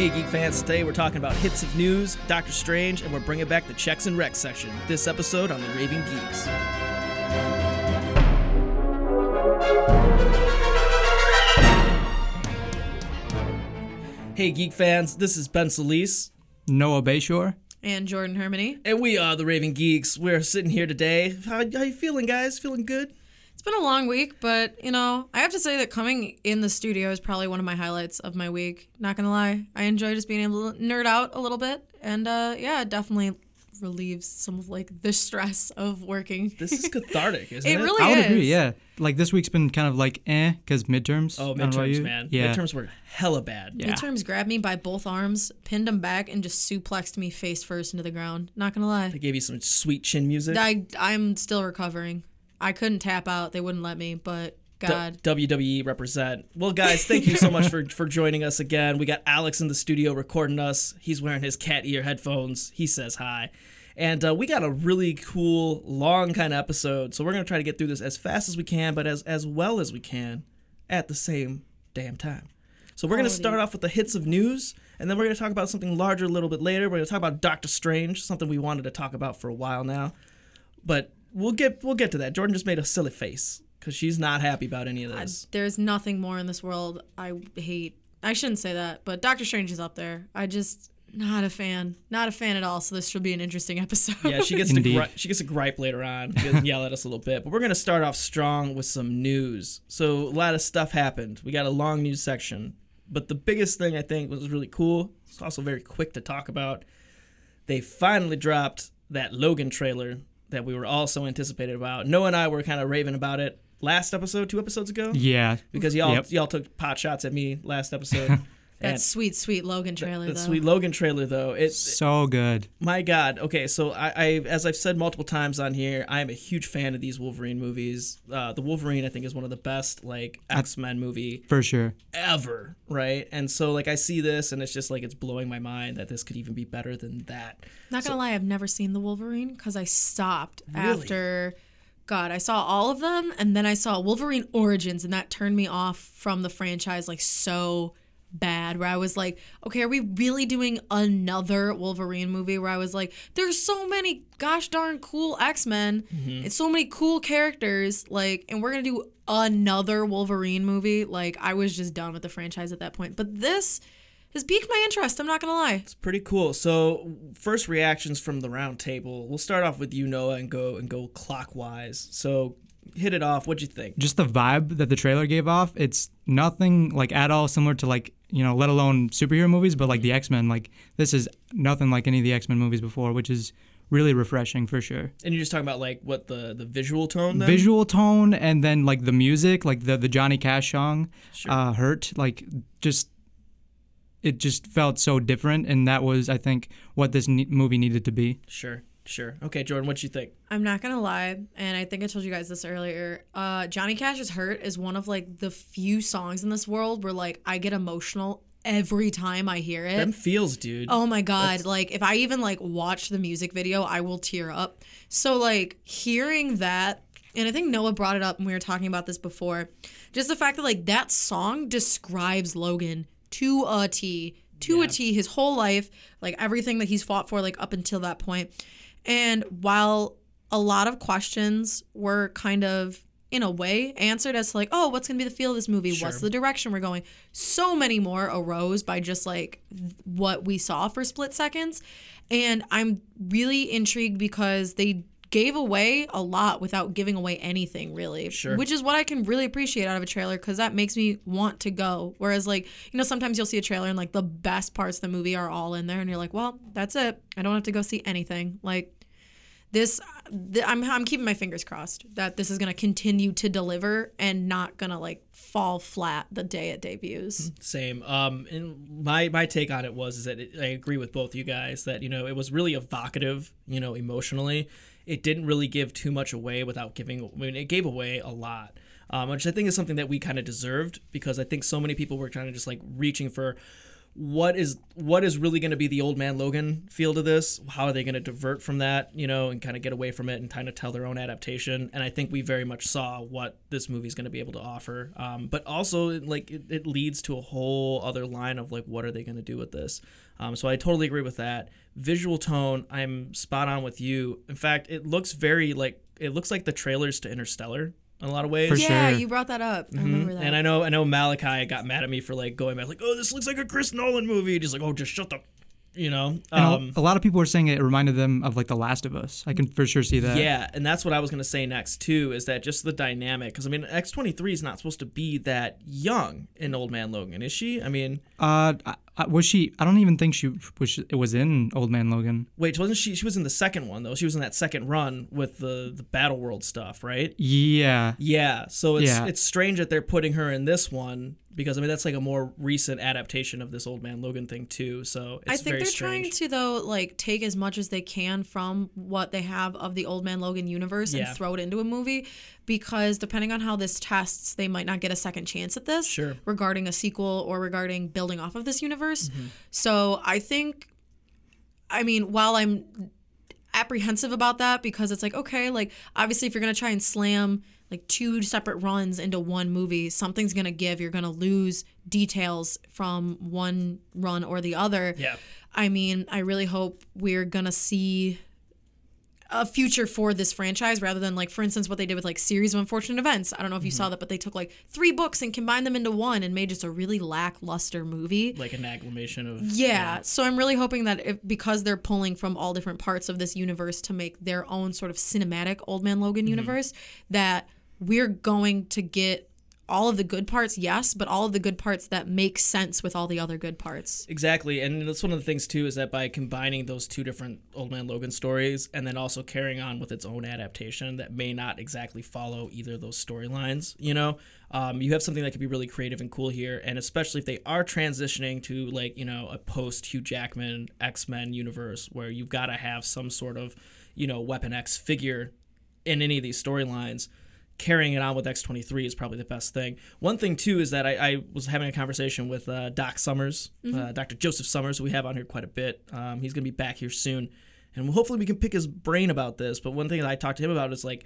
Hey, Geek fans, today we're talking about hits of news, Doctor Strange, and we're bringing back the Checks and Recs section. This episode on the Raving Geeks. Hey, Geek fans, this is Ben Solis, Noah Bayshore. and Jordan Hermony. and we are the Raving Geeks. We're sitting here today. How, how you feeling, guys? Feeling good? It's been a long week, but you know, I have to say that coming in the studio is probably one of my highlights of my week. Not gonna lie, I enjoy just being able to nerd out a little bit, and uh, yeah, it definitely relieves some of like the stress of working. This is cathartic, isn't it? It really I would is. agree, yeah. Like this week's been kind of like eh, because midterms. Oh, I don't know about midterms, man. Yeah. Midterms were hella bad. Yeah. Midterms grabbed me by both arms, pinned him back, and just suplexed me face first into the ground. Not gonna lie, They gave you some sweet chin music. I I'm still recovering. I couldn't tap out; they wouldn't let me. But D- God, WWE represent. Well, guys, thank you so much for for joining us again. We got Alex in the studio recording us. He's wearing his cat ear headphones. He says hi. And uh, we got a really cool, long kind of episode. So we're gonna try to get through this as fast as we can, but as as well as we can, at the same damn time. So we're gonna start off with the hits of news, and then we're gonna talk about something larger a little bit later. We're gonna talk about Doctor Strange, something we wanted to talk about for a while now, but we'll get we'll get to that. Jordan just made a silly face because she's not happy about any of this. there's nothing more in this world I hate. I shouldn't say that, but Doctor Strange is up there. I just not a fan, not a fan at all. So this should be an interesting episode. Yeah, she gets to Indeed. gri- she gets a gripe later on, yell at us a little bit. But we're gonna start off strong with some news. So a lot of stuff happened. We got a long news section, but the biggest thing I think was really cool. It's also very quick to talk about. They finally dropped that Logan trailer that we were all so anticipated about. Noah and I were kind of raving about it last episode, two episodes ago, Yeah. because y'all Yep. y'all took pot shots at me last episode. that And sweet, sweet Logan trailer that though. sweet Logan trailer though, it So good. my God. Okay, so I, I, as I've said multiple times on here, I am a huge fan of these Wolverine movies. Uh, the Wolverine, I think, is one of the best like X Men movie For sure. ever, right? And so like I see this, and it's just like it's blowing my mind that this could even be better than that. Not gonna lie, I've never seen the Wolverine because I stopped Really? after. God, I saw all of them, and then I saw Wolverine Origins, and that turned me off from the franchise like so bad. Where I was like, okay, are we really doing another Wolverine movie? Where I was like, there's so many gosh darn cool X Men, it's mm-hmm. so many cool characters, like, and we're gonna do another Wolverine movie. Like, I was just done with the franchise at that point. But this has piqued my interest. I'm not gonna lie. It's pretty cool. So first reactions from the round table. We'll start off with you, Noah, and go and go clockwise. So hit it off. What'd you think? Just the vibe that the trailer gave off, it's nothing like at all similar to like, you know, let alone superhero movies, but like the X Men. Like this is nothing like any of the X Men movies before, which is really refreshing for sure. And you're just talking about like what the the visual tone. Then? Visual tone and then like the music, like the the Johnny Cash song, Sure. uh, "Hurt," like just it just felt so different, and that was I think what this ne- movie needed to be. Sure. Sure. Okay, Jordan, what do you think? I'm not gonna lie, and I think I told you guys this earlier. Uh, Johnny Cash's "Hurt" is one of like the few songs in this world where like I get emotional every time I hear it. Them feels, dude. Oh my god! Like if I even like watch the music video, I will tear up. So like hearing that, and I think Noah brought it up when we were talking about this before. Just the fact that like that song describes Logan to a T, to a T, his whole life, like everything that he's fought for, like up until that point. And while a lot of questions were kind of in a way answered as to like, oh, what's gonna be the feel of this movie? What's the direction we're going? So many more arose by just like what we saw for split seconds. And I'm really intrigued because they gave away a lot without giving away anything really Sure. which is what i can really appreciate out of a trailer because that makes me want to go whereas like you know sometimes you'll see a trailer and like the best parts of the movie are all in there and you're like well that's it i don't have to go see anything like this th- I'm, I'm keeping my fingers crossed that this is going to continue to deliver and not going to like fall flat the day it debuts Same. Um, and my my take on it was is that it, I agree with both you guys that you know it was really evocative, you know, emotionally. It didn't really give too much away without giving. I mean, it gave away a lot, um, which I think is something that we kind of deserved because I think so many people were kind of just like reaching for what is what is really going to be the old man Logan feel to this? How are they going to divert from that, you know, and kind of get away from it and kind of tell their own adaptation? And I think we very much saw what this movie is going to be able to offer. Um, but also, like, it, it leads to a whole other line of like, what are they going to do with this? Um, so I totally agree with that. Visual tone, I'm spot on with you. In fact, it looks very like it looks like the trailers to Interstellar in a lot of ways. For yeah, sure. you brought that up. I remember that. And I know I know Malachi got mad at me for like going back like, oh, this looks like a Chris Nolan movie. And he's like, oh, just shut the, you know. A- Um, a lot of people were saying it reminded them of like The Last of Us. I can for sure see that. yeah, and that's what I was gonna say next too. Is that just the dynamic? Because I mean, X twenty three is not supposed to be that young in Old Man Logan, is she? I mean, Uh, I, I, was she? I don't even think she was. It was in Old Man Logan. wait, wasn't she? She was in the second one though. She was in that second run with the the Battle World stuff, right? Yeah. Yeah, so it's Yeah. it's strange that they're putting her in this one because I mean that's like a more recent adaptation of this Old Man Logan thing too. So it's I think very they're strange. trying to though like take as much as they can from what they have of the Old Man Logan universe Yeah. and throw it into a movie because depending on how this tests, they might not get a second chance at this Sure. regarding a sequel or regarding building off of this universe. Mm-hmm. So I think I mean, while I'm apprehensive about that because it's like okay like obviously if you're going to try and slam like two separate runs into one movie something's going to give you're going to lose details from one run or the other Yeah. i mean i really hope we're going to see a future for this franchise rather than like for instance what they did with like series of unfortunate events. I don't know if you saw that but they took like three books and combined them into one and made just a really lackluster movie. Like an agglomeration of yeah, so I'm really hoping that if, because they're pulling from all different parts of this universe to make their own sort of cinematic Old Man Logan Mm-hmm. universe, that we're going to get all of the good parts, yes, but all of the good parts that make sense with all the other good parts. Exactly, and that's one of the things too is that by combining those two different Old Man Logan stories, and then also carrying on with its own adaptation that may not exactly follow either of those storylines, you know, um, you have something that could be really creative and cool here, and especially if they are transitioning to like you know a post Hugh Jackman X Men universe where you've got to have some sort of you know Weapon X figure in any of these storylines carrying it on with X23 is probably the best thing. One thing too is that I, I was having a conversation with uh, Doc Summers, uh, Dr. Joseph Summers, who we have on here quite a bit. Um, he's going to be back here soon, and hopefully we can pick his brain about this. But one thing that I talked to him about is like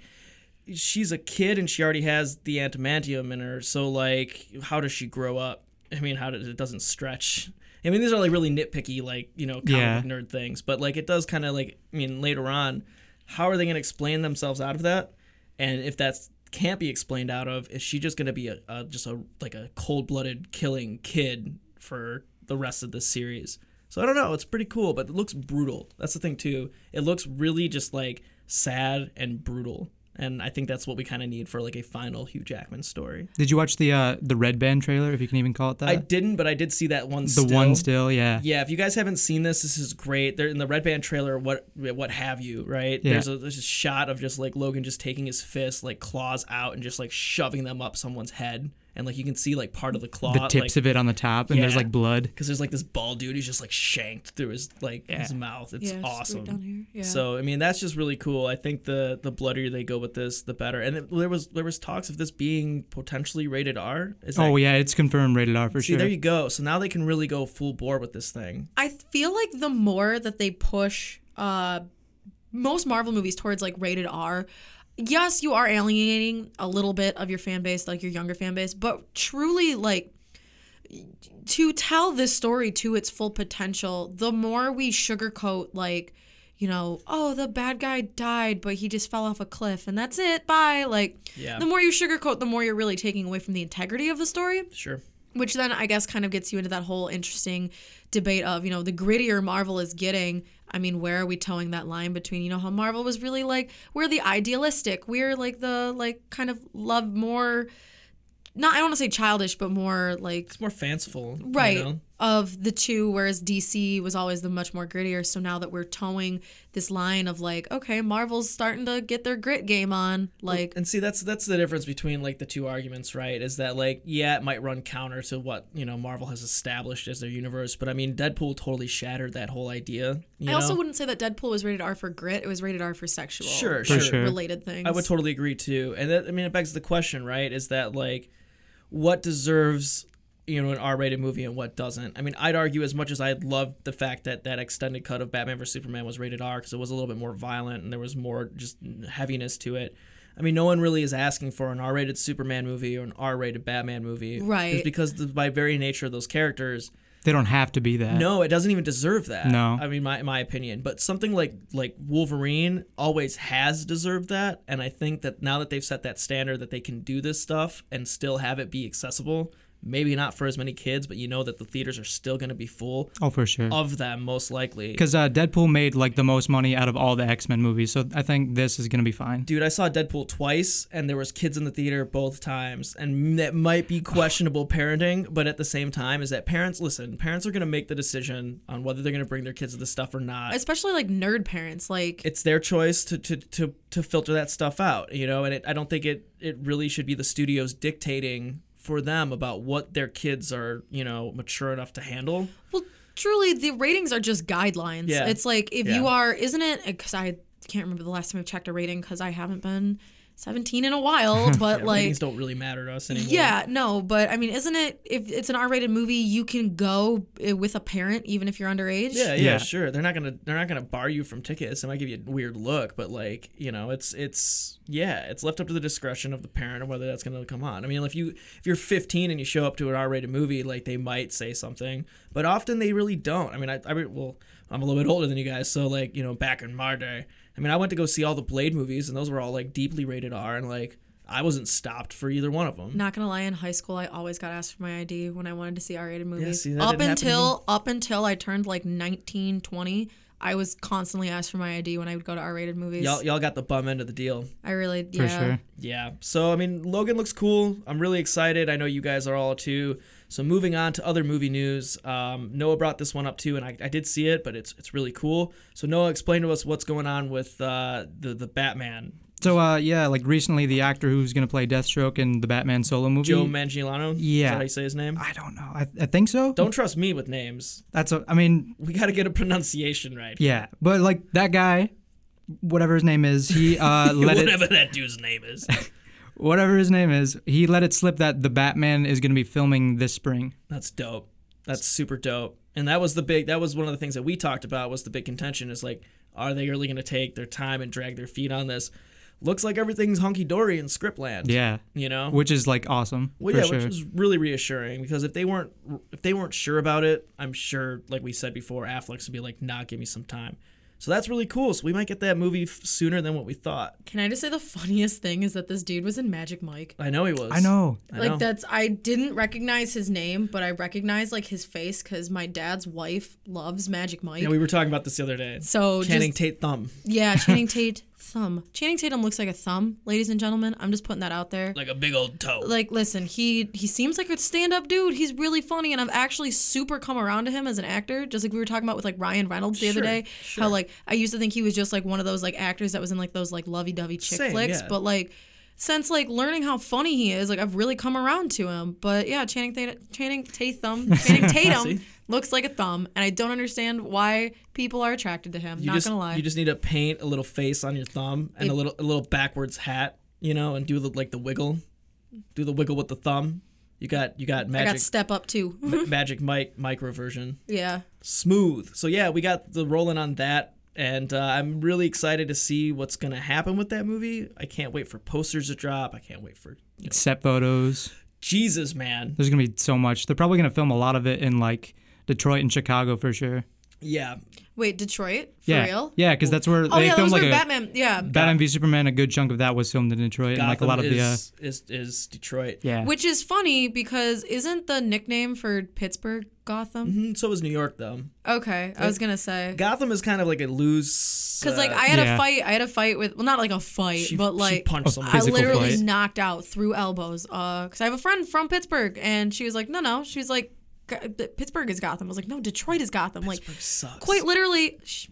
she's a kid and she already has the adamantium in her, so like how does she grow up? I mean, how does it doesn't stretch? I mean, these are like really nitpicky, like you know, comic Yeah. nerd things, but like it does kind of like I mean, later on, how are they going to explain themselves out of that? And if that's can't be explained out of, is she just going to be a, a just a like a cold blooded killing kid for the rest of the series? So I don't know. It's pretty cool, but it looks brutal. That's the thing too. It looks really just like sad and brutal, and I think that's what we kind of need for like a final Hugh Jackman story. Did you watch the uh the Red Band trailer, if you can even call it that? I didn't, but I did see that one. the still. one still, yeah. Yeah, if you guys haven't seen this, this is great. They're in the Red Band trailer. What what have you? Right? Yeah. There's a there's a shot of just like Logan just taking his fist, like claws out, and just like shoving them up someone's head, and like you can see like part of the claw, The tips like, of it on the top, and there's like blood. because there's like this bald dude who's just like shanked through his like his mouth. It's Yeah, just right awesome. down here. Yeah. So I mean that's just really cool. I think the the bloodier they go with this, the better. And it, there was there was talks of this being potentially rated R. Is that, Oh yeah, it's confirmed rated R for see sure. there you go. So now they can really go full bore with this thing. I feel like the more that they push uh most Marvel movies towards like rated R, yes, you are alienating a little bit of your fan base, like your younger fan base, but truly like to tell this story to its full potential, the more we sugarcoat like you know, oh, the bad guy died, but he just fell off a cliff and that's it. Bye. Like, Yeah. the more you sugarcoat, the more you're really taking away from the integrity of the story Sure. Which then I guess kind of gets you into that whole interesting debate of, you know, the grittier Marvel is getting. I mean, where are we towing that line between, you know, how Marvel was really like, we're the idealistic, we're like the, like, kind of love more, not, I don't want to say childish, but more like, It's more fanciful. you right, know? Of the two, whereas DC was always the much more grittier. So now that we're towing this line of like, okay, Marvel's starting to get their grit game on, like, And see, that's that's the difference between like the two arguments, right? Is that like, yeah, it might run counter to what you know Marvel has established as their universe, but I mean, Deadpool totally shattered that whole idea. You I also wouldn't say that Deadpool was rated R for grit. It was rated R for sexual. Sure, For sure. sure. related things. I would totally agree too. And that, I mean, it begs the question, right? Is that like, what deserves you know an R-rated movie and what doesn't. I mean, I'd argue as much as I loved the fact that that extended cut of Batman vs Superman was rated R because it was a little bit more violent and there was more just heaviness to it. I mean, no one really is asking for an R-rated Superman movie or an R-rated Batman movie, Right. Just because the, by very nature of those characters, They don't have to be that. no, it doesn't even deserve that. No. I mean, my my opinion. But something like like Wolverine always has deserved that, and I think that now that they've set that standard that they can do this stuff and still have it be accessible, maybe not for as many kids, but you know that the theaters are still going to be full Oh, for sure. of them most likely. Because uh, Deadpool made like the most money out of all the X Men movies, so I think this is gonna be fine. Dude, I saw Deadpool twice, and there was kids in the theater both times, and that might be questionable parenting. But at the same time, is that parents listen? Parents are gonna make the decision on whether they're gonna bring their kids to the stuff or not. Especially like nerd parents. Like it's their choice to, to, to, to filter that stuff out, you know, and it, I don't think it, it really should be the studios dictating for them about what their kids are, you know, mature enough to handle. Well, truly, the ratings are just guidelines. Yeah. It's like if Yeah. you are, isn't it? Because I can't remember the last time I've checked a rating because I haven't been 17 in a while. But Yeah, like, ratings don't really matter to us anymore. yeah, no. But I mean, isn't it? If it's an R-rated movie, you can go uh, with a parent even if you're underage. Yeah, yeah, Yeah. sure. They're not gonna they're not gonna bar you from tickets. They might give you a weird look, but like you know, it's it's yeah, it's left up to the discretion of the parent or whether that's gonna come on. I mean, if you if you're 15 and you show up to an R-rated movie, like they might say something, but often they really don't. I mean, I, I re- well, I'm a little bit older than you guys, so like you know, back in my day, I mean, I went to go see all the Blade movies, and those were all like deeply rated R, and like I wasn't stopped for either one of them. Not gonna lie, in high school, I always got asked for my ID when I wanted to see R-rated movies. see, that up didn't happen to until up until I turned like 19, 20, I was constantly asked for my ID when I would go to R-rated movies. Y'all, y'all got the bum end of the deal. I really, For yeah. sure. Yeah. So I mean, Logan looks cool. I'm really excited. I know you guys are all too. So moving on to other movie news, um, Noah brought this one up too, and I, I did see it, but it's it's really cool. So Noah, explain to us what's going on with uh, the the Batman. So uh, yeah, like recently, the actor who's gonna play Deathstroke in the Batman solo movie. Joe Manganiello. Is Yeah. that how you say his name? I don't know. I, I think so. Don't trust me with names. That's a. I mean, We got to get a pronunciation right. yeah, but like that guy, whatever his name is, he uh let it. Whatever that dude's name is. Whatever his name is, he let it slip that the Batman is gonna be filming this spring. That's dope. That's super dope. And that was the big that was one of the things that we talked about was the big contention is like are they really going to take their time and drag their feet on this? Looks like everything's hunky dory in Scriptland. Yeah, You know? which is like awesome. well, yeah, sure. which is really reassuring because if they weren't if they weren't sure about it, I'm sure like we said before Affleck's would be like, "Nah, give me some time." So that's really cool. So we might get that movie f- sooner than what we thought. Can I just say the funniest thing is that this dude was in Magic Mike. I know he was. I know. I like know. that's I didn't recognize his name, but I recognized like his face because my dad's wife loves Magic Mike. Yeah, we were talking about this the other day. so Channing just Tate Thumb, yeah, Channing Tate thumb. Channing Tatum looks like a thumb, ladies and gentlemen. I'm just putting that out there. like a big old toe. Like, listen, he he seems like a stand-up dude. He's really funny, and I've actually super come around to him as an actor. Just like we were talking about with like Ryan Reynolds the Sure, other day, sure. how like I used to think he was just like one of those like actors that was in like those like lovey-dovey chick Same, flicks, yeah. but like since like learning how funny he is, like I've really come around to him. But yeah, Channing Tatum, Channing Tatum, Channing Tatum? Looks like a thumb, and I don't understand why people are attracted to him. You Not just gonna lie. you just need to paint a little face on your thumb and a little a little backwards hat, you know, and do the like the wiggle, do the wiggle with the thumb. You got you got magic. I got step up too. Ma- magic mic micro version yeah. smooth. So yeah, we got the rolling on that, and uh, I'm really excited to see what's gonna happen with that movie. I can't wait for posters to drop. I can't wait for you know, Set photos. Jesus, man. There's gonna be so much. They're probably gonna film a lot of it in like Detroit and Chicago for sure. Yeah, Wait, Detroit for yeah, real? yeah, because that's where Oh they yeah, filmed like a Batman. Yeah. Batman v Superman. A good chunk of that was filmed in Detroit, and like a lot of the uh, is, is is Detroit. yeah. Which is funny because isn't the nickname for Pittsburgh Gotham? Mhm, So is New York though. Okay, I was gonna say Gotham is kind of like a loose. because like uh, I had Yeah. a fight. I had a fight with well, not like a fight, she, but she like punched someone. I literally fight. knocked out through elbows. Uh, because I have a friend from Pittsburgh, and she was like, no, no, she was like, "G- Pittsburgh is Gotham. I was like, no, Detroit is Gotham. Like sucks. quite literally. sh-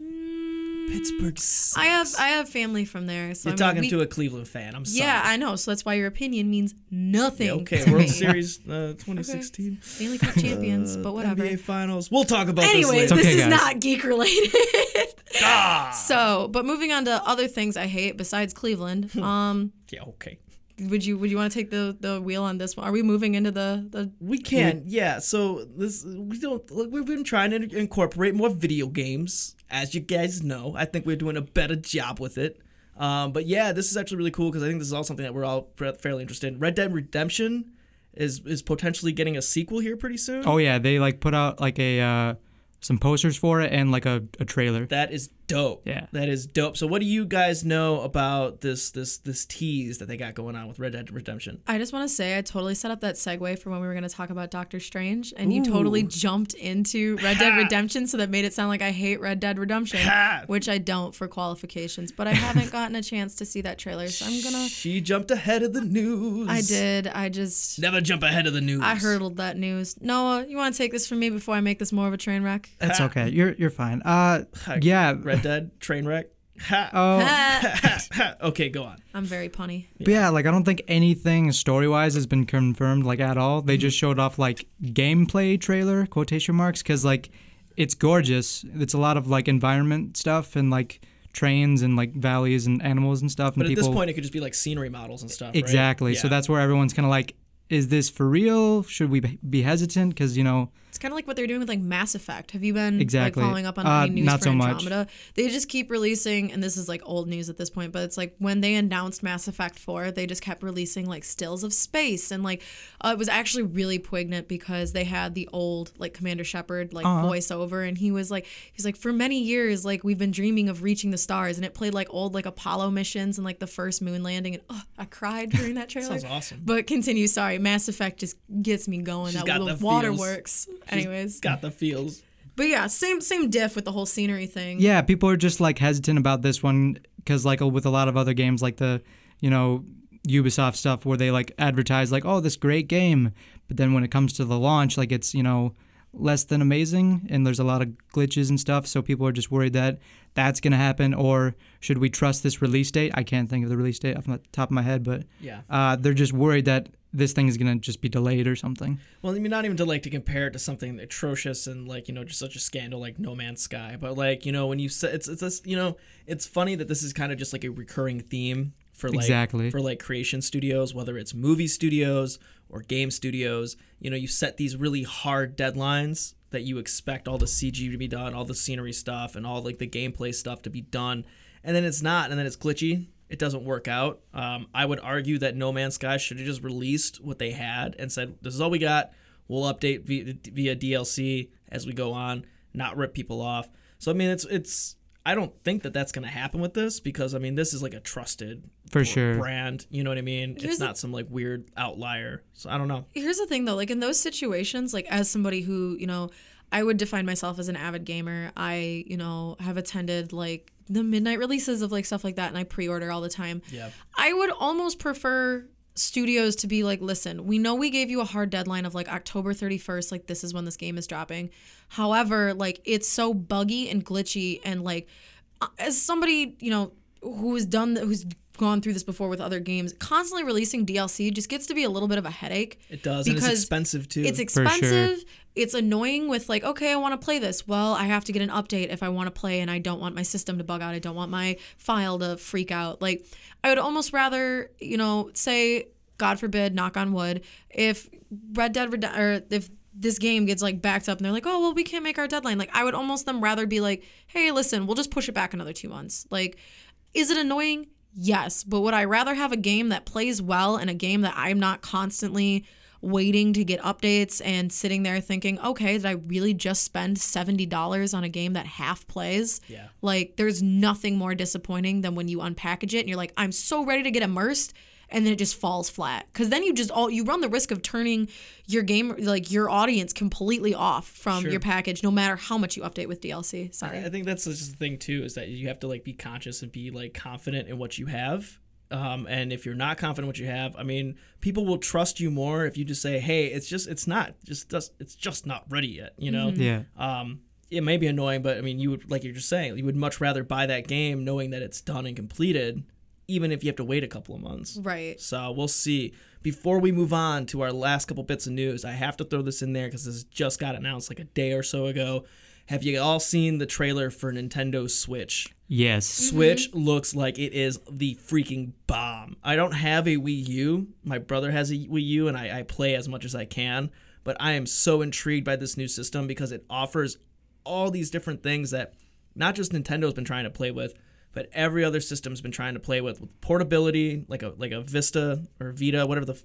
Pittsburgh sucks. I have I have family from there, so You're I mean, talking we- to a Cleveland fan. I'm sorry. yeah, I know. So that's why your opinion means nothing. Yeah, okay, to World me. Series uh, 2016. Stanley Cup champions, but whatever. NBA Finals. We'll talk about Anyways, this later. this okay, is guys. not geek related. Ah! so, but moving on to other things I hate besides Cleveland. Um, Yeah, okay. Would you would you want to take the the wheel on this one? Are we moving into the the? We can, yeah. So this we don't. Look, we've been trying to incorporate more video games, as you guys know. I think we're doing a better job with it. Um, but yeah, this is actually really cool because I think this is all something that we're all fa- fairly interested in. Red Dead Redemption is is potentially getting a sequel here pretty soon. Oh yeah, they like put out like a uh, some posters for it and like a, a trailer. That is dope. Yeah. That is dope. So what do you guys know about this this this tease that they got going on with Red Dead Redemption? I just want to say I totally set up that segue for when we were going to talk about Doctor Strange, and you totally jumped into Red Dead Redemption, so that made it sound like I hate Red Dead Redemption, which I don't for qualifications. But I haven't gotten a chance to see that trailer, so I'm gonna. She jumped ahead of the news. I did. I just. Never jump ahead of the news. I hurdled that news. Noah, you want to take this from me before I make this more of a train wreck? That's okay. You're you're fine. Uh, yeah. Red Dead train wreck. Ha. Oh, Ha. okay, go on. I'm very punny. but yeah. Like I don't think anything story wise has been confirmed like at all. They just showed off like gameplay trailer quotation marks because like it's gorgeous. It's a lot of like environment stuff and like trains and like valleys and animals and stuff. And But at people this point, it could just be like scenery models and stuff. right? exactly. So that's where everyone's kind of like, is this for real? Should we be- be hesitant? Because you know. It's kind of like what they're doing with like Mass Effect. Have you been Exactly. like following up on Uh, any news not for so much. Andromeda? They just keep releasing, and this is like old news at this point, but it's like when they announced Mass Effect 4, they just kept releasing like stills of space, and like uh, it was actually really poignant because they had the old like Commander Shepard like Uh-huh. voiceover, and he was like, he's like, for many years, like we've been dreaming of reaching the stars, and it played like old like Apollo missions and like the first moon landing, and oh, I cried during that trailer. Sounds awesome. But continue. Sorry, Mass Effect just gets me going. She's that got the the waterworks. Feels. Anyways, Got the feels. but yeah, same same diff with the whole scenery thing. Yeah, people are just like hesitant about this one because like with a lot of other games like the, you know, Ubisoft stuff where they like advertise like, oh, this great game, but then when it comes to the launch, like it's you know less than amazing and there's a lot of glitches and stuff. So people are just worried that that's gonna happen or should we trust this release date? I can't think of the release date off the top of my head, but Yeah. uh, they're just worried that this thing is gonna just be delayed or something. Well, I mean, not even to like to compare it to something atrocious and like you know just such a scandal like No Man's Sky, but like you know when you say it's it's this you know it's funny that this is kind of just like a recurring theme for like Exactly. for like creation studios, whether it's movie studios or game studios. You know, you set these really hard deadlines that you expect all the CG to be done, all the scenery stuff, and all like the gameplay stuff to be done, and then it's not, and then it's glitchy. It doesn't work out. Um, I would argue that No Man's Sky should have just released what they had and said, "This is all we got. We'll update via, via DLC as we go on, not rip people off." So I mean, it's it's. I don't think that that's going to happen with this because I mean, this is like a trusted For sure. brand. You know what I mean? Here's it's the- not some like weird outlier. So I don't know. Here's the thing though, like in those situations, like as somebody who, you know, I would define myself as an avid gamer. I, you know, have attended like the midnight releases of like stuff like that and I pre-order all the time. Yeah. I would almost prefer studios to be like, listen, we know we gave you a hard deadline of like October 31st, like this is when this game is dropping. However, like it's so buggy and glitchy and like uh, as somebody, you know, who's done th- who's gone through this before with other games, constantly releasing DLC just gets to be a little bit of a headache. It does, and it's Because expensive too. It's sure. It's annoying with like, okay, I want to play this. Well, I have to get an update if I want to play and I don't want my system to bug out. I don't want my file to freak out. Like I would almost rather, you know, say God forbid, knock on wood, if Red Dead Redemption or if this game gets like backed up and they're like, "Oh, well, we can't make our deadline." Like I would almost them rather be like, "Hey, listen, we'll just push it back another 2 months." Like is it annoying? Yes, but would I rather have a game that plays well and a game that I'm not constantly waiting to get updates and sitting there thinking, okay, did I really just spend $70 on a game that half plays? Yeah. Like, there's nothing more disappointing than when you unpackage it and you're like, I'm so ready to get immersed. And then it just falls flat because then you just all you run the risk of turning your game like your audience completely off from Sure. your package no matter how much you update with DLC. Sorry. I think that's just the thing too is that you have to like be conscious and be like confident in what you have. Um, and if you're not confident in what you have, I mean, people will trust you more if you just say, "Hey, it's just it's not just just it's just not ready yet," you know. Yeah. Um, it may be annoying, but I mean, you would like you're just saying, you would much rather buy that game knowing that it's done and completed even if you have to wait a couple of months. Right. So we'll see. Before we move on to our last couple bits of news, I have to throw this in there because this just got announced like a day or so ago. Have you all seen the trailer for Nintendo Switch? Yes. Mm-hmm. Switch looks like it is the freaking bomb. I don't have a Wii U. My brother has a Wii U, and I, I play as much as I can. But I am so intrigued by this new system because it offers all these different things that not just Nintendo's been trying to play with, but every other system's been trying to play with, with portability, like a like a Vista or Vita, whatever the f-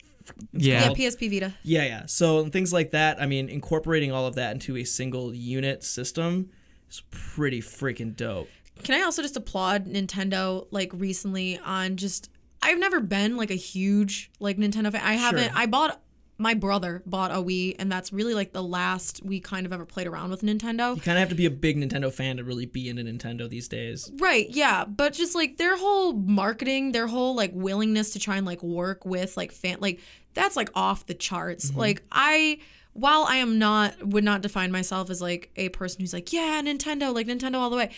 it's Yeah. Yeah. PSP Vita. Yeah, yeah. So things like that. I mean, incorporating all of that into a single unit system is pretty freaking dope. Can I also just applaud Nintendo like recently on just I've never been like a huge like Nintendo fan. I haven't I bought my brother bought a Wii and that's really like the last we kind of ever played around with Nintendo. You kind of have to be a big Nintendo fan to really be into Nintendo these days. Right, yeah, but just like their whole marketing, their whole like willingness to try and like work with like fan like that's like off the charts. Mm-hmm. Like I while I am not would not define myself as like a person who's like, yeah, Nintendo, like Nintendo all the way.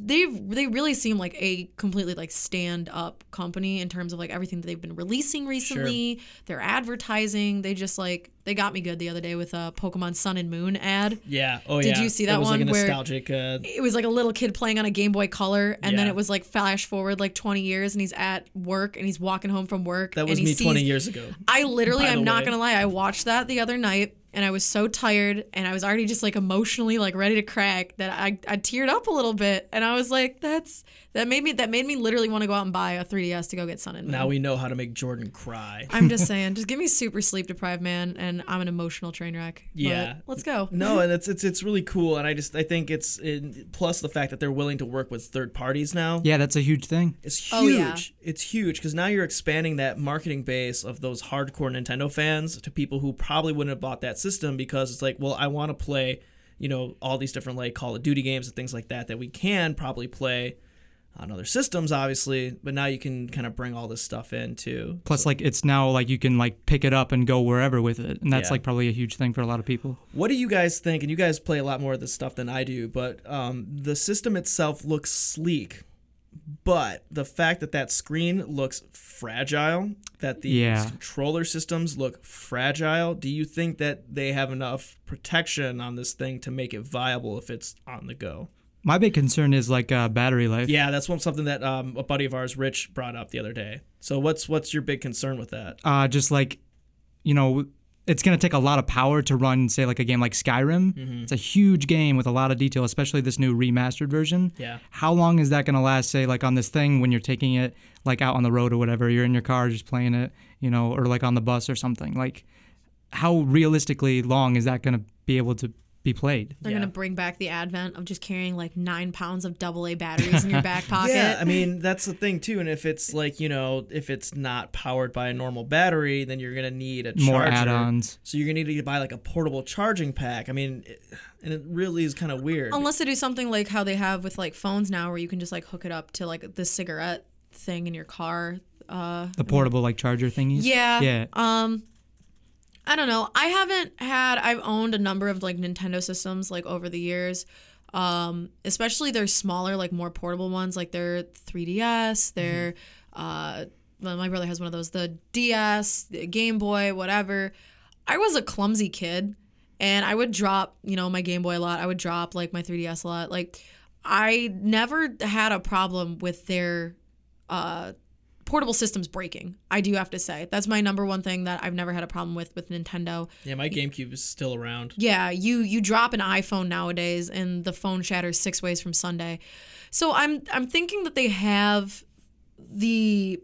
They they really seem like a completely like stand up company in terms of like everything that they've been releasing recently, their advertising. They just like they got me good the other day with a Pokemon Sun and Moon ad. Yeah. Oh Did yeah. Did you see That was like a one where- Uh, it was like a little kid playing on a Game Boy Color, and then it was like flash forward like 20 years, and he's at work and he's walking home from work. that was me 20 sees- years ago. I literally, I'm not way. gonna lie, I watched that the other night, and I was so tired, and I was already just like emotionally like ready to crack that I I teared up a little bit, and I was like, that's that made me that made me literally want to go out and buy a 3DS to go get Sun and Moon. Now we know how to make Jordan cry. I'm just saying, just give me super sleep deprived, man, and I'm an emotional train wreck. But Yeah. let's go. No, and it's it's it's really cool, and I just I think it's in, plus the fact that they're willing to work with third parties now. Yeah, that's a huge thing. It's huge. Oh, yeah. It's huge because now you're expanding that marketing base of those hardcore Nintendo fans to people who probably wouldn't have bought that system because it's like, well, I want to play, you know, all these different like Call of Duty games and things like that that we can probably play on other systems, obviously, but now you can kind of bring all this stuff in too. Plus, like it's now like you can like pick it up and go wherever with it, and that's Yeah. like probably a huge thing for a lot of people. What do you guys think? And you guys play a lot more of this stuff than I do, but um, the system itself looks sleek. But the fact that that screen looks fragile, that the Yeah. controller systems look fragile, do you think that they have enough protection on this thing to make it viable if it's on the go? My big concern is like uh, battery life. Yeah, that's one something that um, a buddy of ours, Rich, brought up the other day. So what's what's your big concern with that? uh, just like you know it's going to take a lot of power to run say like a game like skyrim Mm-hmm. it's a huge game with a lot of detail especially this new remastered version Yeah. how long is that going to last say like on this thing when you're taking it like out on the road or whatever you're in your car just playing it you know or like on the bus or something like how realistically long is that going to be able to be played They're Yeah. gonna bring back the advent of just carrying like nine pounds of AA batteries in your back pocket. Yeah, I mean that's the thing too. And if it's like you know, if it's not powered by a normal battery, then you're gonna need a more charger. add-ons So you're gonna need to buy like a portable charging pack. I mean, it, and it really is kind of weird. Unless they do something like how they have with like phones now, where you can just like hook it up to like the cigarette thing in your car. Uh, the portable like charger thingies yeah. yeah Um, I don't know. I haven't had. I've owned a number of like Nintendo systems like over the years. Um, especially their smaller, like more portable ones, like their 3DS, their uh, well, my brother has one of those, the DS, the Game Boy, whatever. I was a clumsy kid, and I would drop, you know, my Game Boy a lot. I would drop like my 3DS a lot. Like, I never had a problem with their uh portable systems breaking. I do have to say. That's my number one thing that I've never had a problem with with Nintendo. yeah, my GameCube is still around. Yeah, you you drop an iPhone nowadays and the phone shatters six ways from Sunday. So I'm I'm thinking that they have the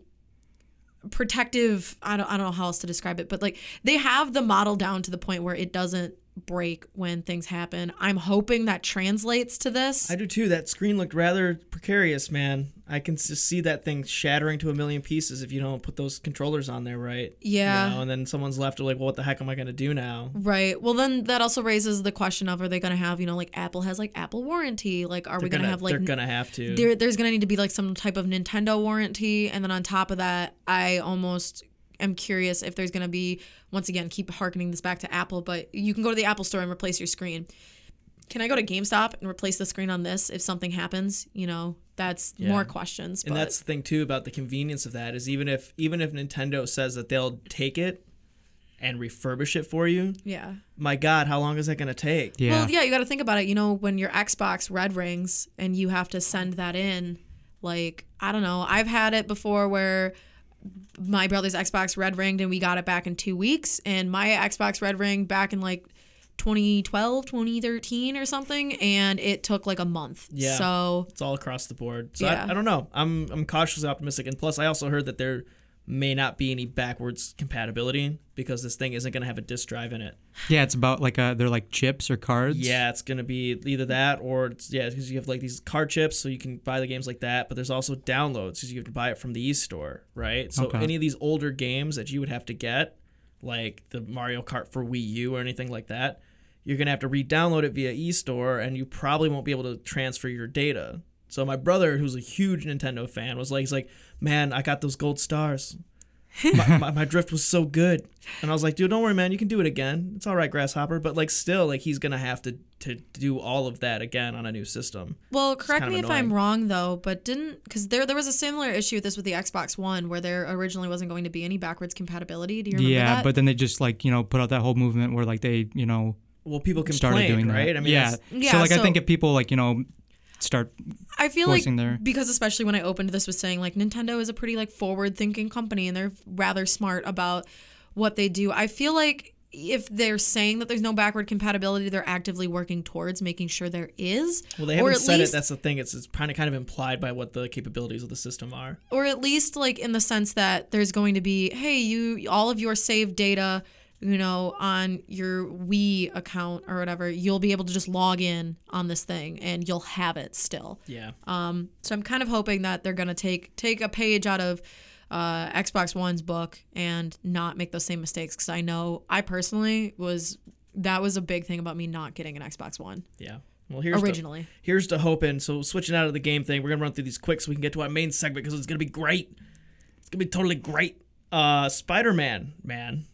protective I don't I don't know how else to describe it, but like they have the model down to the point where it doesn't break when things happen. I'm hoping that translates to this. I do too. That screen looked rather precarious, man. I can just see that thing shattering to a million pieces if you don't put those controllers on there right. Yeah. You know, and then someone's left like, well, what the heck am I gonna do now? Right. Well, then that also raises the question of are they going to have, you know, like Apple has like Apple warranty? Like, are we going to gonna- have like they're gonna have to. there, there's going to need to be like some type of Nintendo warranty, and then on top of that, I almost am curious if there's going to be once again keep harkening this back to Apple, but you can go to the Apple store and replace your screen. Can I go to GameStop and replace the screen on this if something happens? You know, that's Yeah. more questions. And but that's the thing too about the convenience of that is even if even if Nintendo says that they'll take it and refurbish it for you, yeah. my God, how long is that gonna take? Yeah. Well, yeah, you got to think about it. You know, when your Xbox red rings and you have to send that in, like, I don't know. I've had it before where my brother's Xbox red ringed and we got it back in two weeks, and my Xbox red ring back in like 2012, 2013 or something, and it took like a month. Yeah. So, It's all across the board. So Yeah. I, I don't know. I'm I'm cautiously optimistic, and plus I also heard that there may not be any backwards compatibility because this thing isn't gonna have a disk drive in it. yeah, it's about like uh they're like chips or cards. Yeah, it's gonna be either that or it's, yeah, because you have like these card chips, so you can buy the games like that. But there's also downloads, because you have to buy it from the e-store, right? So Okay. any of these older games that you would have to get, like the Mario Kart for Wii U or anything like that, you're gonna have to re-download it via e-store, and you probably won't be able to transfer your data. So my brother, who's a huge Nintendo fan, was like, he's like, man, I got those gold stars. my, my, my drift was so good and i was like dude don't worry man you can do it again it's all right grasshopper but like still like he's gonna have to to do all of that again on a new system well, correct kind of me if I'm wrong though, but didn't because there there was a similar issue with this with the Xbox One where there originally wasn't going to be any backwards compatibility. Do you remember Yeah, that? but then they just like you know put out that whole movement where like they you know well people started complain doing right that. i mean yeah. Yeah, So like I think if people like you know start I feel like voicing their- because especially when I opened this with saying like Nintendo is a pretty like forward thinking company and they're rather smart about what they do. I feel like if they're saying that there's no backward compatibility, they're actively working towards making sure there is. well they haven't at said least, it that's the thing it's, it's kind of kind of implied by what the capabilities of the system are or at least like in the sense that there's going to be, hey, you all of your saved data, you know, on your Wii account or whatever, you'll be able to just log in on this thing and you'll have it still. yeah. Um, so I'm kind of hoping that they're gonna take take a page out of uh, Xbox One's book and not make those same mistakes because I know I personally was that was a big thing about me not getting an Xbox One. Yeah. Well here's originally. To, here's to hoping so switching out of the game thing we're gonna run through these quick so we can get to our main segment because it's gonna be great. It's gonna be totally great. Uh spider-man man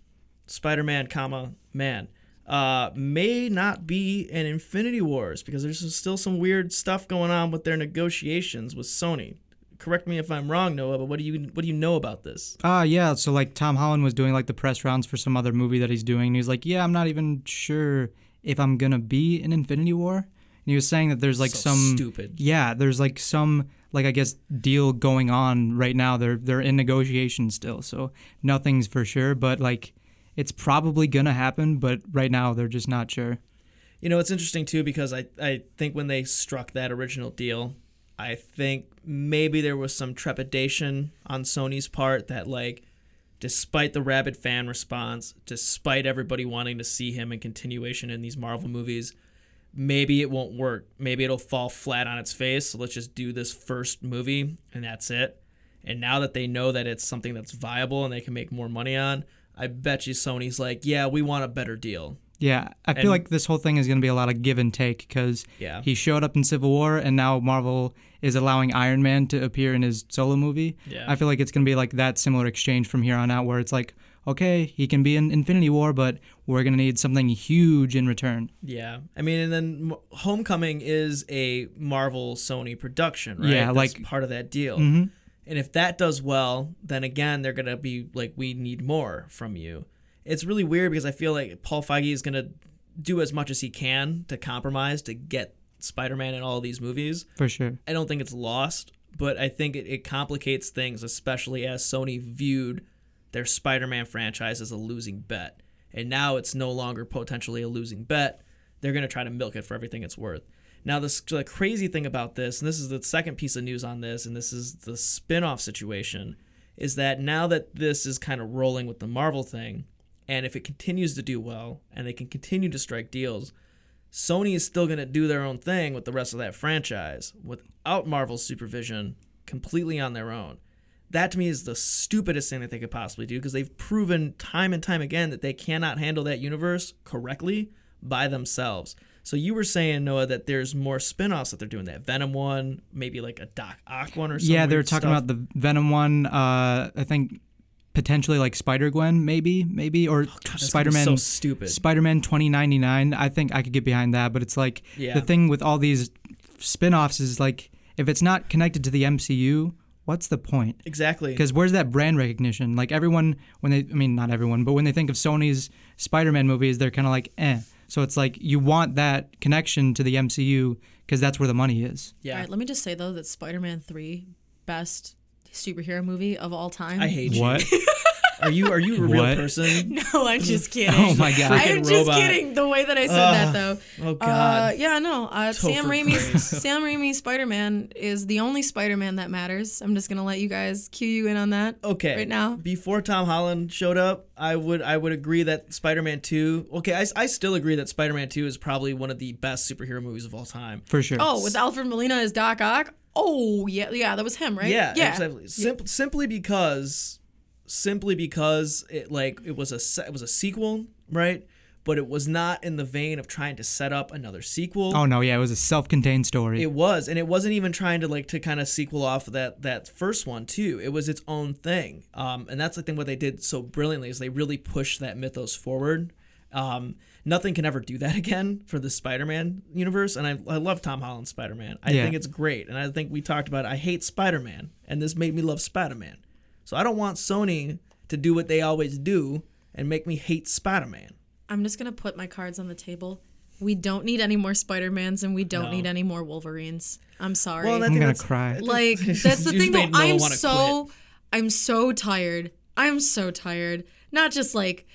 spider-man comma man uh may not be in infinity wars because there's still some weird stuff going on with their negotiations with sony correct me if i'm wrong noah but what do you what do you know about this Ah, yeah. So like Tom Holland was doing like the press rounds for some other movie that he's doing. And he was like, "Yeah, I'm not even sure if I'm gonna be in Infinity War." And he was saying that there's like So some stupid. Yeah, there's like some like I guess deal going on right now. They're they're in negotiations still, so nothing's for sure. But like, it's probably gonna happen. But right now they're just not sure. You know, it's interesting too because I, I think when they struck that original deal, I think maybe there was some trepidation on Sony's part that like despite the rabid fan response, despite everybody wanting to see him in continuation in these Marvel movies, maybe it won't work. Maybe it'll fall flat on its face. So let's just do this first movie and that's it. And now that they know that it's something that's viable and they can make more money on, I bet you Sony's like, yeah, we want a better deal. Yeah, I feel like this whole thing is going to be a lot of give and take because Yeah. he showed up in Civil War and now Marvel is allowing Iron Man to appear in his solo movie. Yeah. I feel like it's going to be like that similar exchange from here on out where it's like, okay, he can be in Infinity War, but we're going to need something huge in return. Yeah, I mean, and then Homecoming is a Marvel Sony production, right? Yeah, That's like- part of that deal. Mhm. And if that does well, then again, they're gonna be like, we need more from you. It's really weird because I feel like Paul Feige is gonna do as much as he can to compromise to get Spider-Man in all these movies. For sure. I don't think it's lost, but I think it, it complicates things, especially as Sony viewed their Spider Man franchise as a losing bet. And now it's no longer potentially a losing bet. They're going to try to milk it for everything it's worth. Now, this, the crazy thing about this, and this is the second piece of news on this, and this is the spin off situation, is that now that this is kind of rolling with the Marvel thing, and if it continues to do well and they can continue to strike deals, Sony is still going to do their own thing with the rest of that franchise without Marvel's supervision, completely on their own. That to me is the stupidest thing that they could possibly do because they've proven time and time again that they cannot handle that universe correctly by themselves. So you were saying Noah that there's more spin-offs that they're doing that Venom one, maybe like a Doc Ock one or something. Yeah, they're talking about the Venom one. Uh, I think potentially like Spider Gwen, maybe, maybe, or Spider Man. so stupid. Spider Man 2099. I think I could get behind that, but it's like Yeah. the thing with all these spin offs is like if it's not connected to the MCU, what's the point? Exactly. Because where's that brand recognition? Like everyone, when they, I mean, not everyone, but when they think of Sony's Spider-Man movies, they're kind of like, eh. So it's like you want that connection to the MCU because that's where the money is. Yeah. All right, let me just say though that Spider-Man 3 best superhero movie of all time. I hate you. What? Are you are you a real What? person? No, I'm just kidding. Oh my god. Freaking I'm just robot. kidding. The way that I said that though. Oh Uh, God. yeah, no. Uh, Sam Topher Raimi's Sam Raimi's Spider-Man is the only Spider-Man that matters. I'm just gonna let you guys cue you in on that. okay. right now. Before Tom Holland showed up, I would I would agree that Spider-Man 2. Okay, I, I still agree that Spider-Man 2 is probably one of the best superhero movies of all time. For sure. Oh, with Alfred Molina as Doc Ock. Oh yeah, yeah, that was him, right? Yeah, yeah. exactly. Sim- simply because, simply because it like it was a se- it was a sequel, right? But it was not in the vein of trying to set up another sequel. Oh no, yeah, it was a self-contained story. It was, and it wasn't even trying to like to kind of sequel off that that first one too. It was its own thing, um, and that's the thing. What they did so brilliantly is they really pushed that mythos forward. Um, nothing can ever do that again for the Spider-Man universe, and I, I love Tom Holland's Spider-Man. I Yeah. think it's great, and I think we talked about. It. I hate Spider-Man, and this made me love Spider-Man. So I don't want Sony to do what they always do and make me hate Spider-Man. I'm just gonna put my cards on the table. We don't need any more Spider-Mans and we don't No. need any more Wolverines. I'm sorry. Well, I I'm gonna cry. like that's the thing though. made Noah I'm wanna so I'm so tired. I'm so tired. Not just like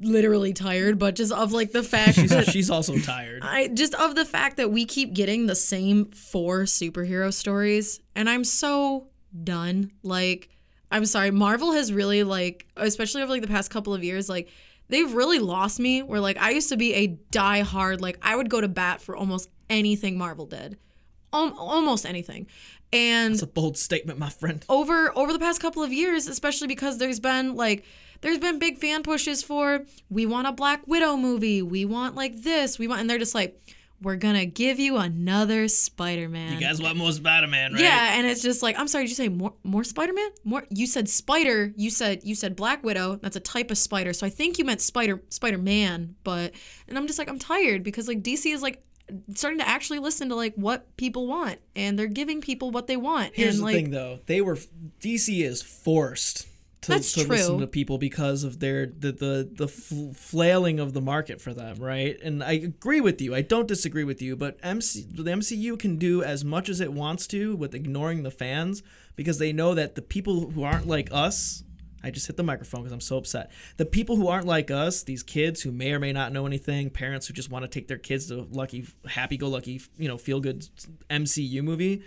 literally tired, but just of like the fact that She's, she's also tired. I just of the fact that we keep getting the same four superhero stories and I'm so done. Like I'm sorry, Marvel has really like especially over like the past couple of years like they've really lost me where like I used to be a die hard like I would go to bat for almost anything Marvel did. Al- almost anything. And It's a bold statement, my friend. over over the past couple of years, especially because there's been like there's been big fan pushes for we want a Black Widow movie, we want like this, we want, and they're just like we're gonna give you another Spider-Man. You guys want more Spider-Man, right? Yeah, and it's just like I'm sorry, did you say more more Spider-Man? More you said spider, you said you said Black Widow, that's a type of spider. So I think you meant Spider Spider-Man, but and I'm just like I'm tired because like DC is like starting to actually listen to like what people want and they're giving people what they want. Here's and the like thing, though. They were DC is forced to, That's to listen to people because of their the the the flailing of the market for them, right? And I agree with you. I don't disagree with you, but MC the MCU can do as much as it wants to with ignoring the fans because they know that the people who aren't like us. I just hit the microphone because I'm so upset. The people who aren't like us, these kids who may or may not know anything, parents who just want to take their kids to lucky, happy-go-lucky, you know, feel-good MCU movie,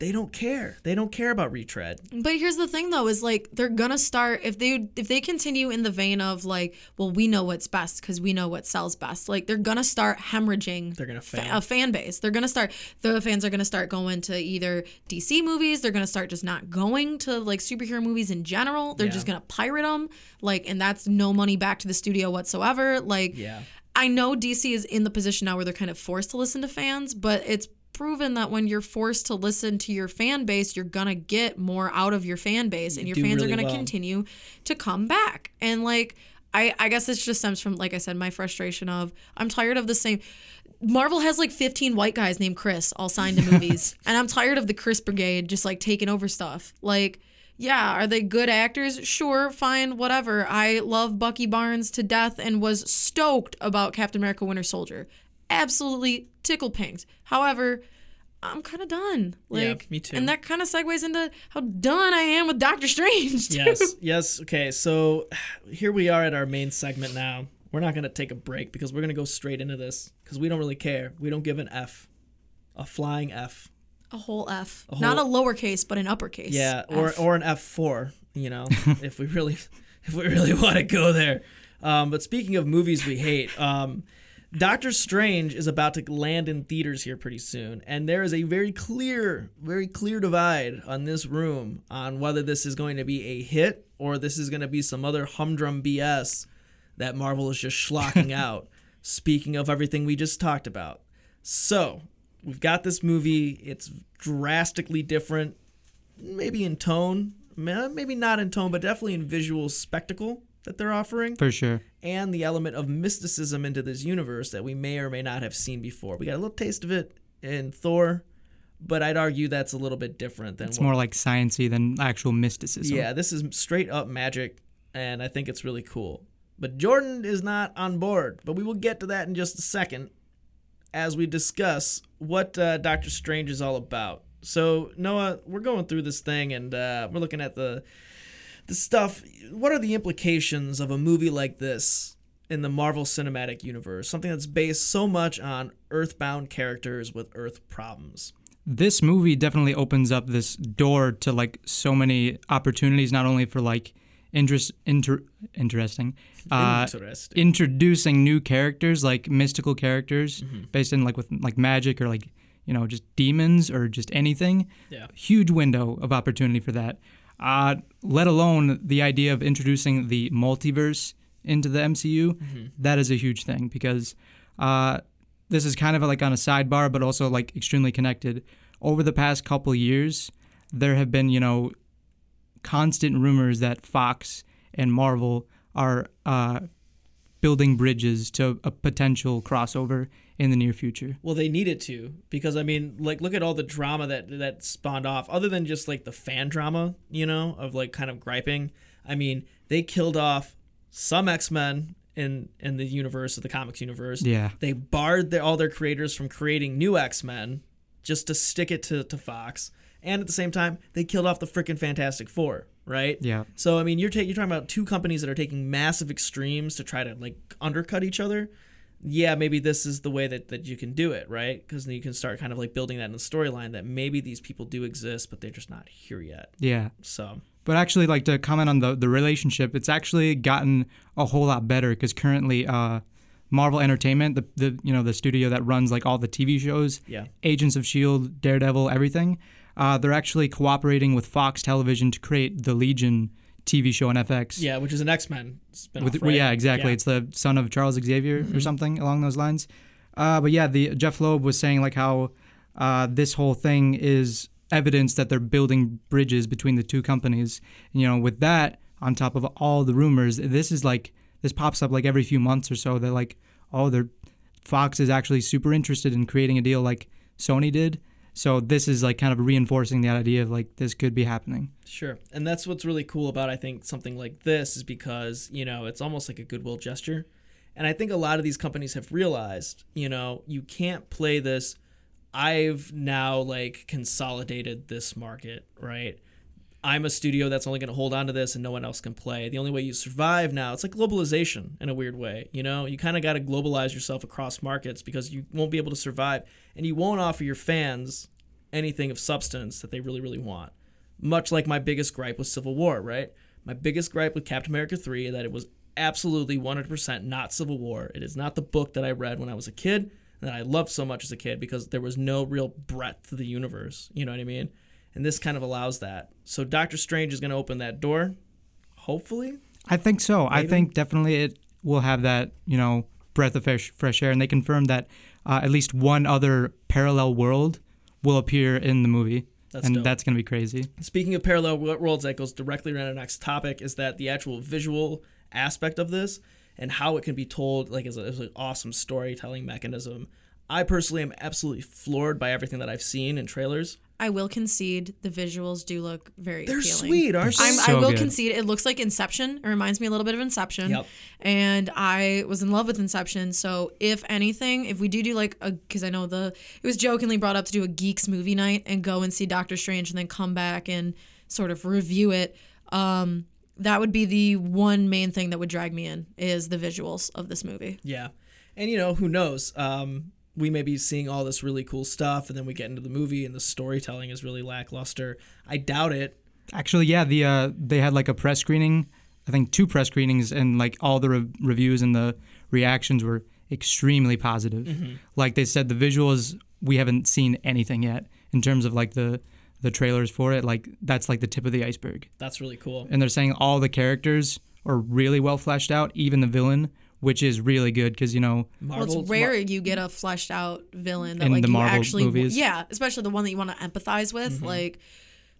they don't care. They don't care about retread. But here's the thing though is like they're going to start if they if they continue in the vein of like well we know what's best cuz we know what sells best. Like they're going to start hemorrhaging They're gonna fa- a fan base. They're going to start the fans are going to start going to either DC movies, they're going to start just not going to like superhero movies in general. They're Yeah. just going to pirate them like and that's no money back to the studio whatsoever. Like Yeah. I know DC is in the position now where they're kind of forced to listen to fans, but it's proven that when you're forced to listen to your fan base, you're gonna get more out of your fan base, and your fans really are gonna well. continue to come back. And like, I I guess this just stems from like I said, my frustration of I'm tired of the same. Marvel has like 15 white guys named Chris all signed to movies, and I'm tired of the Chris Brigade just like taking over stuff. Like, yeah, are they good actors? Sure, fine, whatever. I love Bucky Barnes to death and was stoked about Captain America Winter Soldier. Absolutely tickle pinked. However, I'm kind of done. Yeah, Like, me too. And that kind of segues into how done I am with Doctor Strange. Too. Yes. Yes. Okay. So here we are at our main segment now. We're not gonna take a break because we're gonna go straight into this because we don't really care. We don't give an F, a flying F. A whole F. A Not a lowercase, but an uppercase. Yeah, or F. or an F four. You know, if we really if we really want to go there. Um, but speaking of movies we hate, um, Doctor Strange is about to land in theaters here pretty soon, and there is a very clear, very clear divide on this room on whether this is going to be a hit or this is going to be some other humdrum BS that Marvel is just schlocking out. Speaking of everything we just talked about, so we've got this movie. It's drastically different maybe in tone, ma- maybe not in tone, but definitely in visual spectacle that they're offering, For sure. and the element of mysticism into this universe that we may or may not have seen before. We got a little taste of it in Thor. but I'd argue that's a little bit different than It's what- more like sciency than actual mysticism. yeah, this is straight up magic, and I think it's really cool. But Jordan is not on board, but we will get to that in just a second as we discuss what uh, Doctor Strange is all about. So Noah, we're going through this thing, and uh, we're looking at the the stuff. What are the implications of a movie like this in the Marvel Cinematic Universe? Something that's based so much on Earthbound characters with Earth problems. this movie definitely opens up this door to like so many opportunities not only for like interest inter, interesting uh Interesting. introducing new characters like mystical characters based in like with like magic or like you know just demons or just anything Yeah. huge window of opportunity for that uh let alone the idea of introducing the multiverse into the MCU that is a huge thing because uh this is kind of like on a sidebar, but also like extremely connected. Over the past couple years, there have been, you know, constant rumors that Fox and Marvel are uh, building bridges to a potential crossover in the near future. Well, they needed to because I mean, like, look at all the drama that that spawned off. Other than just like the fan drama, you know, of like kind of griping. I mean, they killed off some X Men in in the universe of the comics universe. Yeah. They barred their, all their creators from creating new X Men just to stick it to, to Fox. And at the same time, they killed off the freaking Fantastic Four, right? Yeah. So I mean, you're ta- you're talking about two companies that are taking massive extremes to try to like undercut each other. Yeah, maybe this is the way that, that you can do it, right? Because then you can start kind of like building that in the storyline that maybe these people do exist, but they're just not here yet. Yeah. So But actually, like to comment on the the relationship, it's actually gotten a whole lot better because currently, uh, Marvel Entertainment, the the you know the studio that runs like all the TV shows, yeah, Agents of Shield, Daredevil, everything, uh, they're actually cooperating with Fox Television to create the Legion TV show on FX. yeah, which is an X Men spinoff, With, right? yeah, exactly. Yeah. It's the son of Charles Xavier or something along those lines. Uh, but yeah, the Jeff Loeb was saying like how uh, this whole thing is evidence that they're building bridges between the two companies. You know, with that on top of all the rumors, this is like this pops up like every few months or so. That like, oh, they're Fox is actually super interested in creating a deal like Sony did. So this is like kind of reinforcing that idea of like this could be happening. Sure. And that's what's really cool about I think something like this is because, you know, it's almost like a goodwill gesture. And I think a lot of these companies have realized, you know, you can't play this I've now like consolidated this market, right? I'm a studio that's only going to hold on to this and no one else can play. The only way you survive now, it's like globalization in a weird way. You know, you kind of got to globalize yourself across markets because you won't be able to survive and you won't offer your fans anything of substance that they really, really want. Much like my biggest gripe with Civil War, right? My biggest gripe with Captain America 3 that it was absolutely 100% not Civil War. It is not the book that I read when I was a kid that I loved so much as a kid because there was no real breadth to the universe. You know what I mean? And this kind of allows that. So Doctor Strange is going to open that door, hopefully. I think so. I think definitely it will have that, you know, breath of fresh, fresh air. And they confirmed that uh, at least one other parallel world will appear in the movie. That's and dope. that's going to be crazy. Speaking of parallel worlds, that goes directly around our next topic is that the actual visual aspect of this and how it can be told like as, a, as an awesome storytelling mechanism. I personally am absolutely floored by everything that I've seen in trailers. I will concede the visuals do look very They're appealing. sweet, aren't they? I'm, I will good. concede it looks like Inception. It reminds me a little bit of Inception. Yep. And I was in love with Inception. So if anything, if we do do like a, because I know the it was jokingly brought up to do a geeks movie night and go and see Doctor Strange and then come back and sort of review it. Um, that would be the one main thing that would drag me in is the visuals of this movie. Yeah. And you know, who knows? Um, we may be seeing all this really cool stuff and then we get into the movie and the storytelling is really lackluster. I doubt it. Actually, yeah, the uh, they had like a press screening. I think two press screenings, and like all the re- reviews and the reactions were extremely positive. Mm-hmm. Like they said, the visuals we haven't seen anything yet in terms of like the the trailers for it. Like that's like the tip of the iceberg. That's really cool. and they're saying all the characters are really well fleshed out, even the villain, which is really good because you know Well, it's rare you get a fleshed out villain that In like the you Marvel actually movies. yeah, especially the one that you want to empathize with. Mm-hmm. Like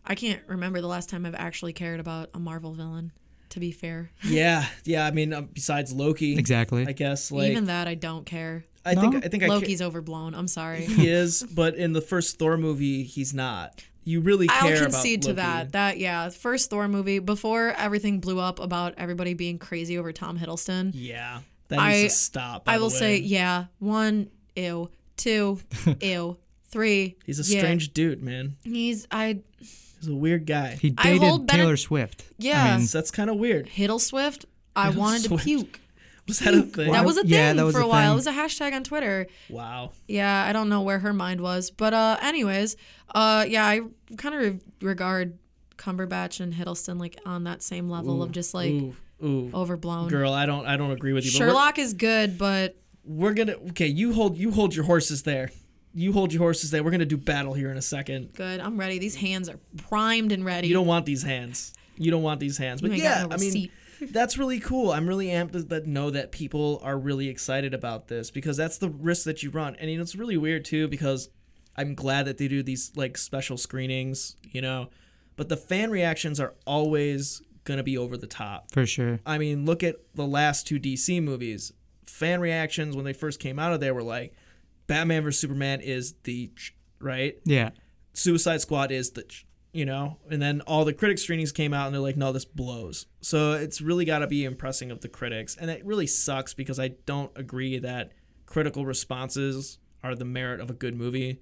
I can't remember the last time I've actually cared about a Marvel villain. To be fair, Yeah, yeah. I mean, um, besides Loki, exactly. I guess like even that I don't care. I No? think I think I ca- Loki's overblown. I'm sorry. he is, but in the first Thor movie, he's not. You really care I'll about concede to Loki. that. That yeah, first Thor movie before everything blew up about everybody being crazy over Tom Hiddleston. Yeah, that I- needs to stop. by I the will say yeah. One, ew. Two, ew. Three. he's a yeah. strange dude, man. He's I He's a weird guy. He dated hold Bennett- Taylor Swift. Yeah. I mean, So that's kind of weird. Hiddle Swift. I Hiddle wanted Swift. to puke. Was that a thing? That was a thing Yeah, that was for a a while. thing. It was a hashtag on Twitter. wow. Yeah, I don't know where her mind was, but uh, anyways, uh, yeah, I kind of re- regard Cumberbatch and Hiddleston like on that same level of just like Ooh, ooh, overblown. girl, I don't, I don't agree with you. Sherlock is good, but we're gonna okay you hold you hold your horses there you hold your horses there we're gonna do battle here in a second good. I'm ready. These hands are primed and ready. you don't want these hands you don't want these hands but yeah no i mean that's really cool i'm really amped to that know that people are really excited about this because that's the risk that you run and you know it's really weird too because i'm glad that they do these like special screenings you know but the fan reactions are always gonna be over the top for sure. I mean, look at the last two DC movies. Fan reactions when they first came out of there were like, Batman vs Superman is the ch- right, Yeah. Suicide Squad is the ch- you know, and then all the critic screenings came out and they're like, no, this blows. So it's really got to be impressing of the critics, and it really sucks because I don't agree that critical responses are the merit of a good movie.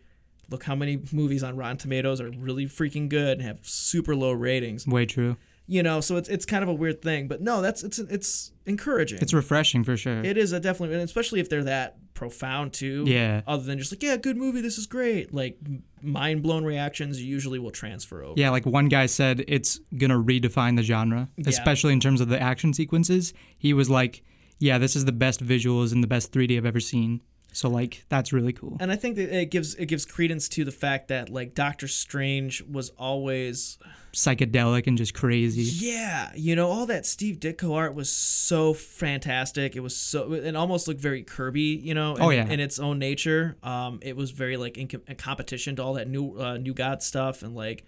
Look how many movies on Rotten Tomatoes are really freaking good and have super low ratings Way true. You know so it's it's kind of a weird thing but no that's it's it's encouraging It's refreshing for sure. it is a definitely and especially if they're that profound too Yeah. other than just like yeah good movie this is great like mind blown reactions usually will transfer over Yeah, like one guy said it's gonna redefine the genre, Yeah. especially in terms of the action sequences. He was like, "Yeah, this is the best visuals and the best 3D I've ever seen." So like, that's really cool. and i think that it gives it gives credence to the fact that like doctor strange was always Psychedelic and just crazy. yeah you know all that steve ditko art was so fantastic it was so it almost looked very kirby you know in, Oh, yeah. in its own nature um it was very like in, in competition to all that new uh, new god stuff and like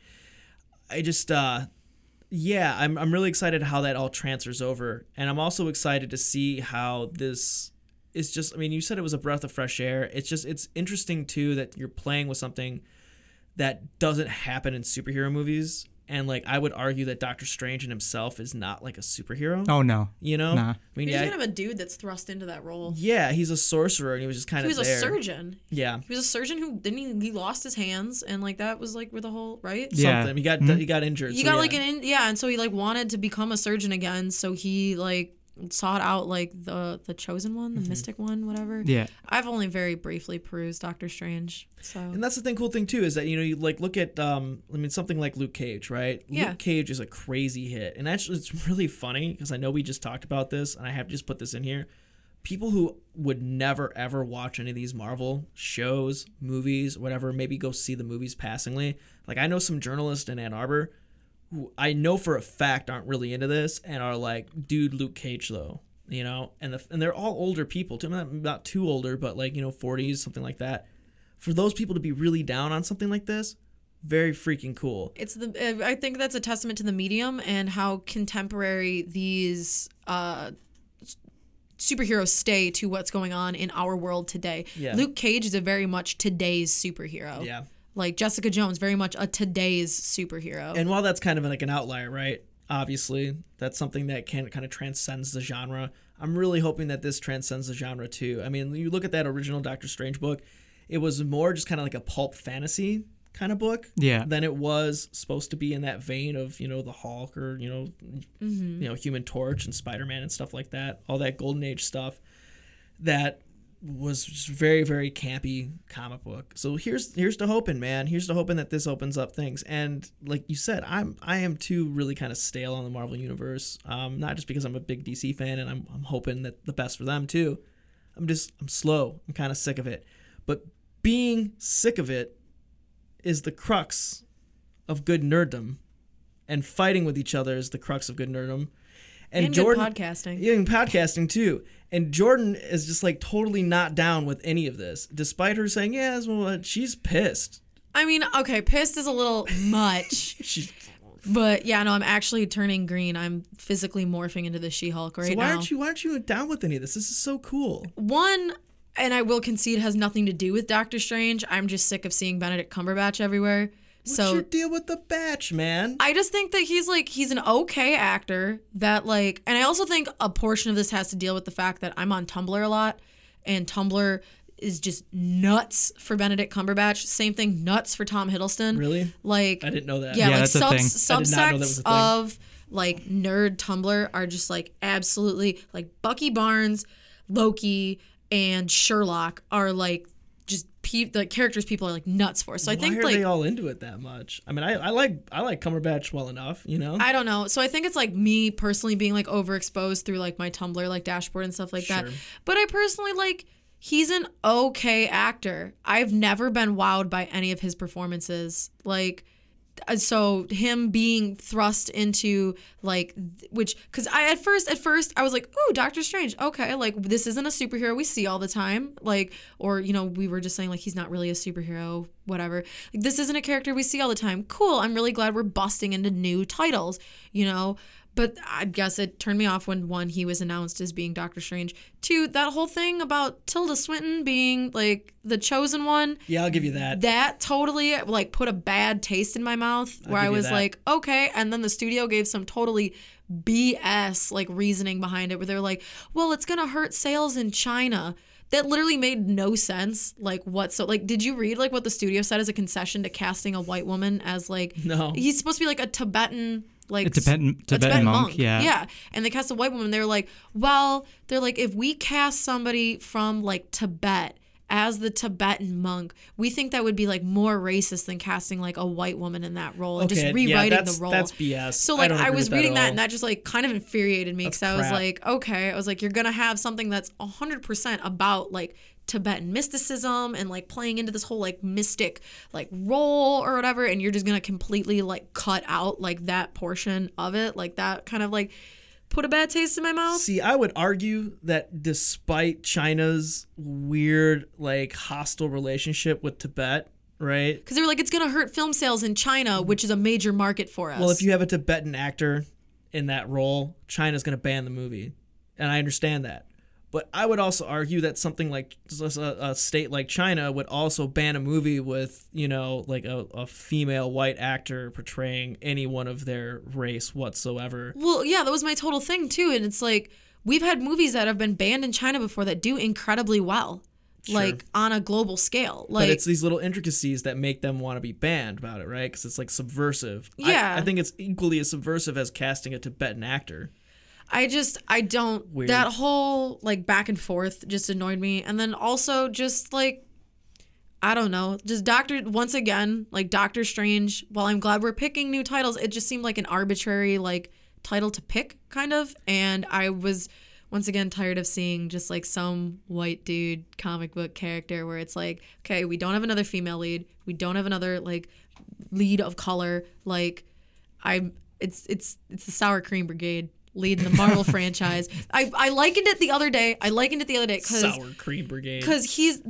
i just uh yeah I'm, I'm really excited how that all transfers over and i'm also excited to see how this is just i mean you said it was a breath of fresh air it's just it's interesting too that you're playing with something that doesn't happen in superhero movies and like i would argue that doctor strange in himself is not like a superhero Oh no. you know Nah. i mean He's yeah kind of a dude that's thrust into that role. yeah he's a sorcerer and he was just kind He of He was a surgeon. yeah He was a surgeon who didn't he, he lost his hands and like that was like where the whole right. Yeah. something he got Mhm. he got injured You so got yeah. like an in, yeah, and so he like wanted to become a surgeon again. So he like sought out like the the chosen one, Mm-hmm. the mystic one, whatever. Yeah. I've only very briefly perused Doctor Strange. So And that's the thing, cool thing too, is that you know you like look at um, I mean something like Luke Cage, right? Yeah. Luke Cage is a crazy hit, and actually it's really funny because I know we just talked about this, and I have to just put this in here. People who would never ever watch any of these Marvel shows, movies, whatever, maybe go see the movies passingly. Like I know some journalists in Ann Arbor who I know for a fact aren't really into this and are like, dude, Luke Cage though, you know, and the, and they're all older people, too, not, not too older, but like you know, 40s, something like that. For those people to be really down on something like this, very freaking cool. it's the I think that's a testament to the medium and how contemporary these uh superheroes stay to what's going on in our world today. Yeah. Luke Cage is a very much today's superhero. Yeah. Like Jessica Jones, very much a today's superhero. And while that's kind of like an outlier, right? Obviously, that's something that can kind of transcends the genre. I'm really hoping that this transcends the genre too. I mean, you look at that original Doctor Strange book, it was more just kind of like a pulp fantasy kind of book Yeah. than it was supposed to be in that vein of, you know, the Hulk or, you know, mm-hmm. you know, Human Torch and Spider-Man and stuff like that. All that golden age stuff that was just very very campy comic book. So here's here's to hoping, man. Here's to hoping that this opens up things. And like you said, I'm I am too really kind of stale on the Marvel universe. Um, not just because I'm a big DC fan and I'm I'm hoping that the best for them too. I'm just I'm slow. I'm kind of sick of it. But being sick of it is the crux of good nerddom, and fighting with each other is the crux of good nerddom. And, and Jordan, podcasting. yeah, and podcasting too. And Jordan is just like totally not down with any of this, despite her saying, "Yeah, well, she's pissed." I mean, okay, pissed is a little much, She's, but yeah, no, I'm actually turning green. I'm physically morphing into the She-Hulk right so why now. aren't you why aren't you down with any of this? This is so cool. One, and I will concede has nothing to do with Doctor Strange. I'm just sick of seeing Benedict Cumberbatch everywhere. What's so your deal with the batch, man? I just think that he's like he's an okay actor that like and I also think a portion of this has to deal with the fact that I'm on Tumblr a lot and Tumblr is just nuts for Benedict Cumberbatch. Same thing nuts for Tom Hiddleston. Really? Like I didn't know that. yeah, Yeah, like that's a thing. subs- I did not know that was subsects a thing. of like nerd Tumblr are just like absolutely like Bucky Barnes, Loki, and Sherlock are like just pe- the characters people are like nuts for. So I Why think are like they all into it that much? I mean, I, I like I like Cumberbatch well enough, you know. I don't know. So I think it's like me personally being like overexposed through like my Tumblr like dashboard and stuff like that. But I personally like he's an okay actor. I've never been wowed by any of his performances. Like Uh, so him being thrust into like which cuz I at first at first I was like, "Ooh, Doctor Strange. Okay, like this isn't a superhero we see all the time." Like or you know, we were just saying like he's not really a superhero, whatever. Like this isn't a character we see all the time. Cool. I'm really glad we're busting into new titles, you know. But I guess it turned me off when one he was announced as being Doctor Strange. Two, that whole thing about Tilda Swinton being like the chosen one yeah, I'll give you that. that totally like put a bad taste in my mouth where I was that. like, okay. And then the studio gave some totally BS like reasoning behind it where they're like, well, it's gonna hurt sales in China. That literally made no sense. Like what so like did you read like what the studio said as a concession to casting a white woman as like No. he's supposed to be like a Tibetan like A Tibetan- a Tibetan monk, yeah. yeah. And they cast a white woman. They were like well they're like if we cast somebody from like Tibet as the Tibetan monk we think that would be like more racist than casting like a white woman in that role and just rewriting yeah, the role. That's BS. so like don't I, was reading at that, and that just like kind of infuriated me because I was like, okay, I was like, you're gonna have something that's hundred percent about like Tibetan mysticism and like playing into this whole like mystic like role or whatever, and you're just gonna completely like cut out like that portion of it, like that kind of like put a bad taste in my mouth. See, I would argue that despite China's weird, like, hostile relationship with Tibet, right? Because they were like, it's gonna hurt film sales in China, mm-hmm. which is a major market for us. Well, if you have a Tibetan actor in that role, China's going to ban the movie. And I understand that. But I would also argue that something like a, state like China would also ban a movie with, you know, like a, a female white actor portraying any one of their race whatsoever. Well, yeah, that was my total thing too. And it's like we've had movies that have been banned in China before that do incredibly well, like on a global scale. Like but it's these little intricacies that make them want to be banned about it, right? Because it's like subversive. I- Yeah. I, think it's equally as subversive as casting a Tibetan actor. I just I don't Weird. that whole like back and forth just annoyed me. And then also just like I don't know, just Doctor once again, like Doctor Strange, while I'm glad we're picking new titles, it just seemed like an arbitrary like title to pick kind of and I was once again tired of seeing just like some white dude comic book character where it's like, okay, we don't have another female lead, we don't have another like lead of color, like I'm it's it's it's the sour cream brigade leading the Marvel franchise. I I likened it the other day. I likened it the other day because Sour Cream Brigade. because he's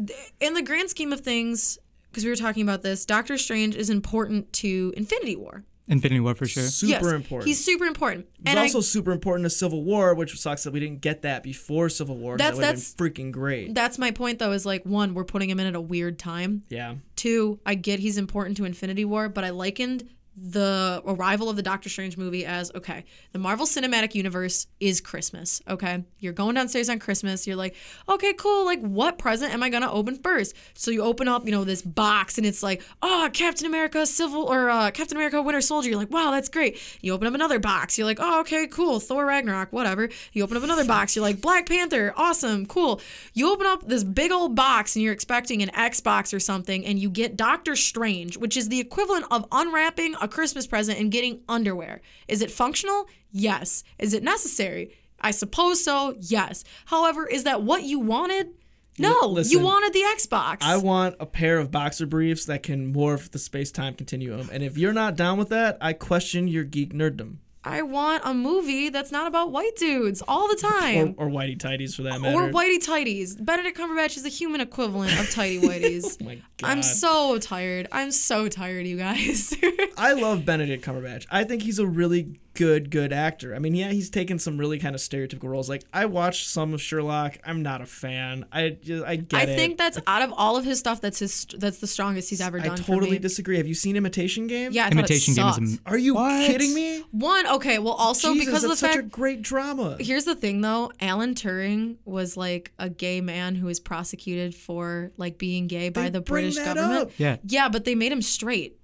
in the grand scheme of things. Because we were talking about this, Doctor Strange is important to Infinity War. Infinity War for sure. Super yes, important. He's super important. It's and also I, super important to Civil War, which sucks that we didn't get that before Civil War. That's- that would have that's- been freaking great. that's my point though. Is like one, we're putting him in at a weird time. yeah. Two, I get he's important to Infinity War, but I likened the arrival of the Doctor Strange movie as okay, the Marvel Cinematic Universe is Christmas. Okay, you're going downstairs on Christmas. You're like, okay, cool. Like, what present am I gonna open first? So you open up, you know, this box, and it's like, oh, Captain America, Civil or uh, Captain America, Winter Soldier. You're like, wow, that's great. You open up another box. You're like, oh, okay, cool. Thor Ragnarok, whatever. You open up another box. You're like, Black Panther, awesome, cool. You open up this big old box, and you're expecting an Xbox or something, and you get Doctor Strange, which is the equivalent of unwrapping a Christmas present and getting underwear. Is it functional? Yes. Is it necessary? I suppose so. Yes. However, is that what you wanted? No, you wanted the Xbox. I want a pair of boxer briefs that can morph the space time continuum. And if you're not down with that, I question your geek nerddom. I want a movie that's not about white dudes all the Or, time. or whitey tighties for that matter. Or, whitey tighties. Benedict Cumberbatch is the human equivalent of tighty whities. Oh my God. I'm so tired. I'm so tired, you guys. I love Benedict Cumberbatch. I think he's a really good, good actor. I mean, yeah, he's taken some really kind of stereotypical roles. Like I watched some of Sherlock. I'm not a fan. I just, I get I it. think that's out of all of his stuff, that's his that's the strongest he's ever I done. for totally me. disagree. Have you seen Imitation Game? Yeah, I Imitation Game is it a Are you What? kidding me? One, okay, well, also Jesus, because of the that's such fact. a great drama. Here's the thing, though. Alan Turing was like a gay man who was prosecuted for like being gay by They the bring British that government. up. Yeah. Yeah, but they made him straight.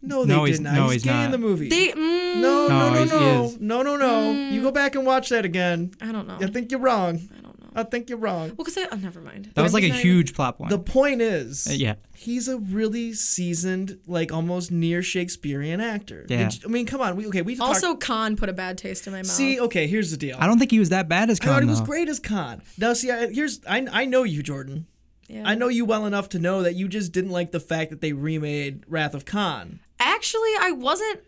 No, they No, did he's- not. no, he's, he's gay in the movie. They, mm, no, no, No, no, he's- no, no, no, no. You go back and watch that again. I don't know. I think you're wrong. I don't know. I think you're wrong. Well, because I, oh, never mind. That was like a He's not even- huge plot point. The point is, Uh, yeah. he's a really seasoned, like almost near Shakespearean actor. Yeah. Did I mean, come on. We okay. We talked- Also, Khan put a bad taste in my mouth. see. Okay, here's the deal. I don't think he was that bad as Khan. I thought he was great as Khan. Now, see, I, here's I I know you, Jordan. Yeah. I know you well enough to know that you just didn't like the fact that they remade Wrath of Khan. Actually, I wasn't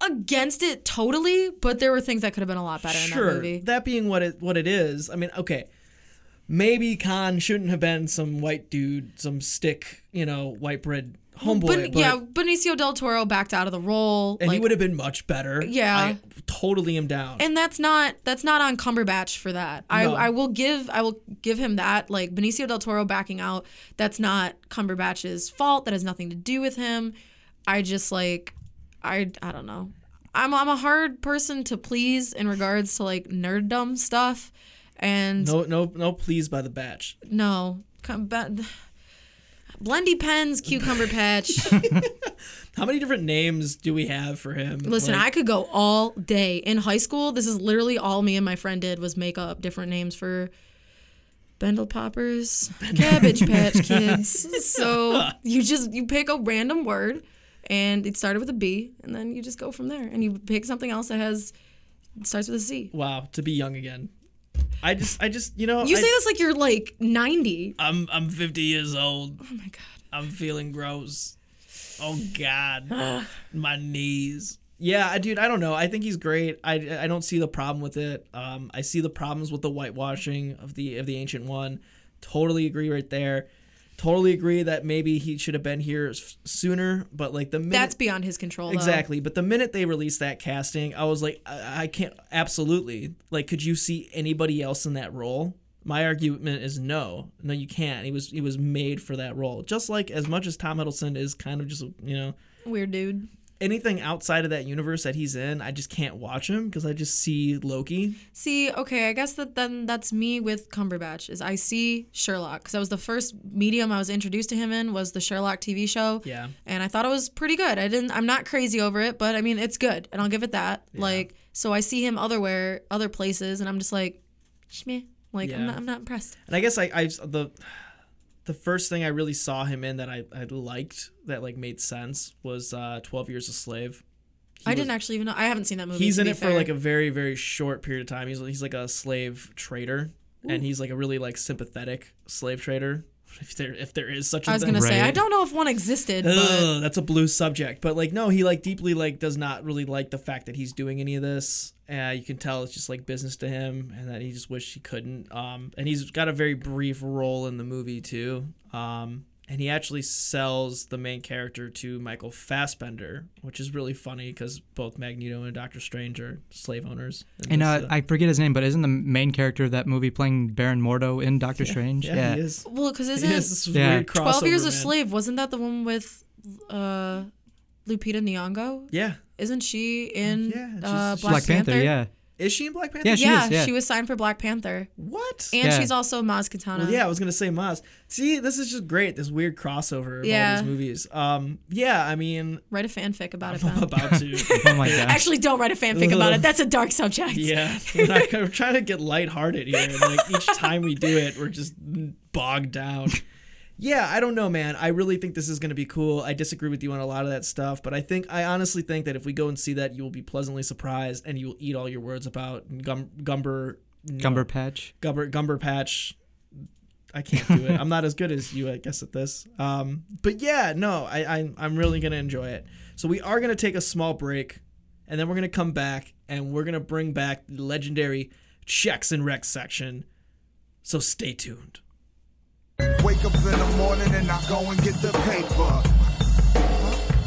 against it totally, but there were things that could have been a lot better in that Sure. movie. That being what it what it is. I mean, okay. Maybe Khan shouldn't have been some white dude, some stick, you know, white bread homeboy. but, but, yeah, Benicio del Toro backed out of the role. and he would have been much better. Yeah. I totally am down. and that's not that's not on Cumberbatch for that. I, No. I will give I will give him that. Like Benicio del Toro backing out, that's not Cumberbatch's fault. That has nothing to do with him. I just like I I don't know. I'm I'm a hard person to please in regards to like nerddom stuff. And no, no, no, please by the batch. No, come ba- Blendy pens, cucumber patch. How many different names do we have for him? Listen, Like, I could go all day. In high school, this is literally all me and my friend did was make up different names for Bendel Poppers, Cabbage Patch Kids. so you just you pick a random word and it started with a B and then you just go from there and you pick something else that has starts with a C. wow, to be young again. I just, I just, you know, You I, say this like you're like 90. I'm, I'm 50 years old. Oh my god. I'm feeling gross. Oh God, my knees. Yeah, dude, I don't know. I think he's great. I, I don't see the problem with it. Um, I see the problems with the whitewashing of the of the ancient one. Totally agree right there. Totally agree that maybe he should have been here sooner. But like the minute That's beyond his control. Though. exactly. But the minute they released that casting, I was like, I, I can't. Absolutely. Like, could you see anybody else in that role? My argument is no, no, you can't. He was he was made for that role. Just like as much as Tom Hiddleston is kind of just you know Weird dude. Anything outside of that universe that he's in, I just can't watch him because I just see Loki. See, okay, I guess that then that's me with Cumberbatch. Is I see Sherlock because that was the first medium I was introduced to him in was the Sherlock TV show. Yeah. and I thought it was pretty good. I didn't. I'm not crazy over it, but I mean it's good, and I'll give it that. Like, so I see him otherwhere, other places, and I'm just like, shmeh. Like I'm not. I'm not impressed. And I guess I, I the the first thing I really saw him in that I, I liked that like made sense was uh, Twelve Years a Slave. He I was- didn't actually even know. I haven't seen that movie. he's in it for like a very very short period of time he's, he's like a slave trader and he's like a really like sympathetic slave trader if there if there is such a I was thing. gonna say I don't know if one existed, but Ugh, that's a blue subject. But like no he like deeply like does not really like the fact that he's doing any of this. Uh, you can tell it's just like business to him and that he just wished he couldn't. Um and he's got a very brief role in the movie too. Um and he actually sells the main character to Michael Fassbender, which is really funny because both Magneto and Doctor Strange are slave owners. And this, uh, I forget his name, but isn't the main character of that movie playing Baron Mordo in Doctor Strange? yeah, he is. well, because He isn't is this Yeah. weird Twelve Years crossover, a. Slave? Wasn't that the one with uh, Lupita Nyong'o? Yeah, Isn't she in Yeah, uh, she's- Black, Black Panther. Yeah. Is she in Black Panther? Yeah, she yeah, is, yeah. she was signed for Black Panther, What? and Yeah. she's also Maz Kanata. Well, yeah, I was gonna say Maz. See, this is just great. This weird crossover of Yeah. all these movies. Um, yeah, I mean, Write a fanfic about it. I'm about to. Oh my gosh. Actually, don't write a fanfic about it. That's a dark subject. yeah, we're, not, we're trying to get lighthearted here, like each time we do it, we're just bogged down. Yeah, I don't know, man. I really think this is going to be cool. I disagree with you on a lot of that stuff, but I think I honestly think that if we go and see that, you will be pleasantly surprised, and you will eat all your words about Gum- Gumber. Gumber Patch. Gumber Gumber Patch. I can't do it. I'm not as good as you, I guess, at this. Um, but yeah, no, I, I I'm really gonna enjoy it. So we are gonna take a small break, and then we're gonna come back and we're gonna bring back the legendary checks and Rex section. So stay tuned. Wake up in the morning and I go and get the paper.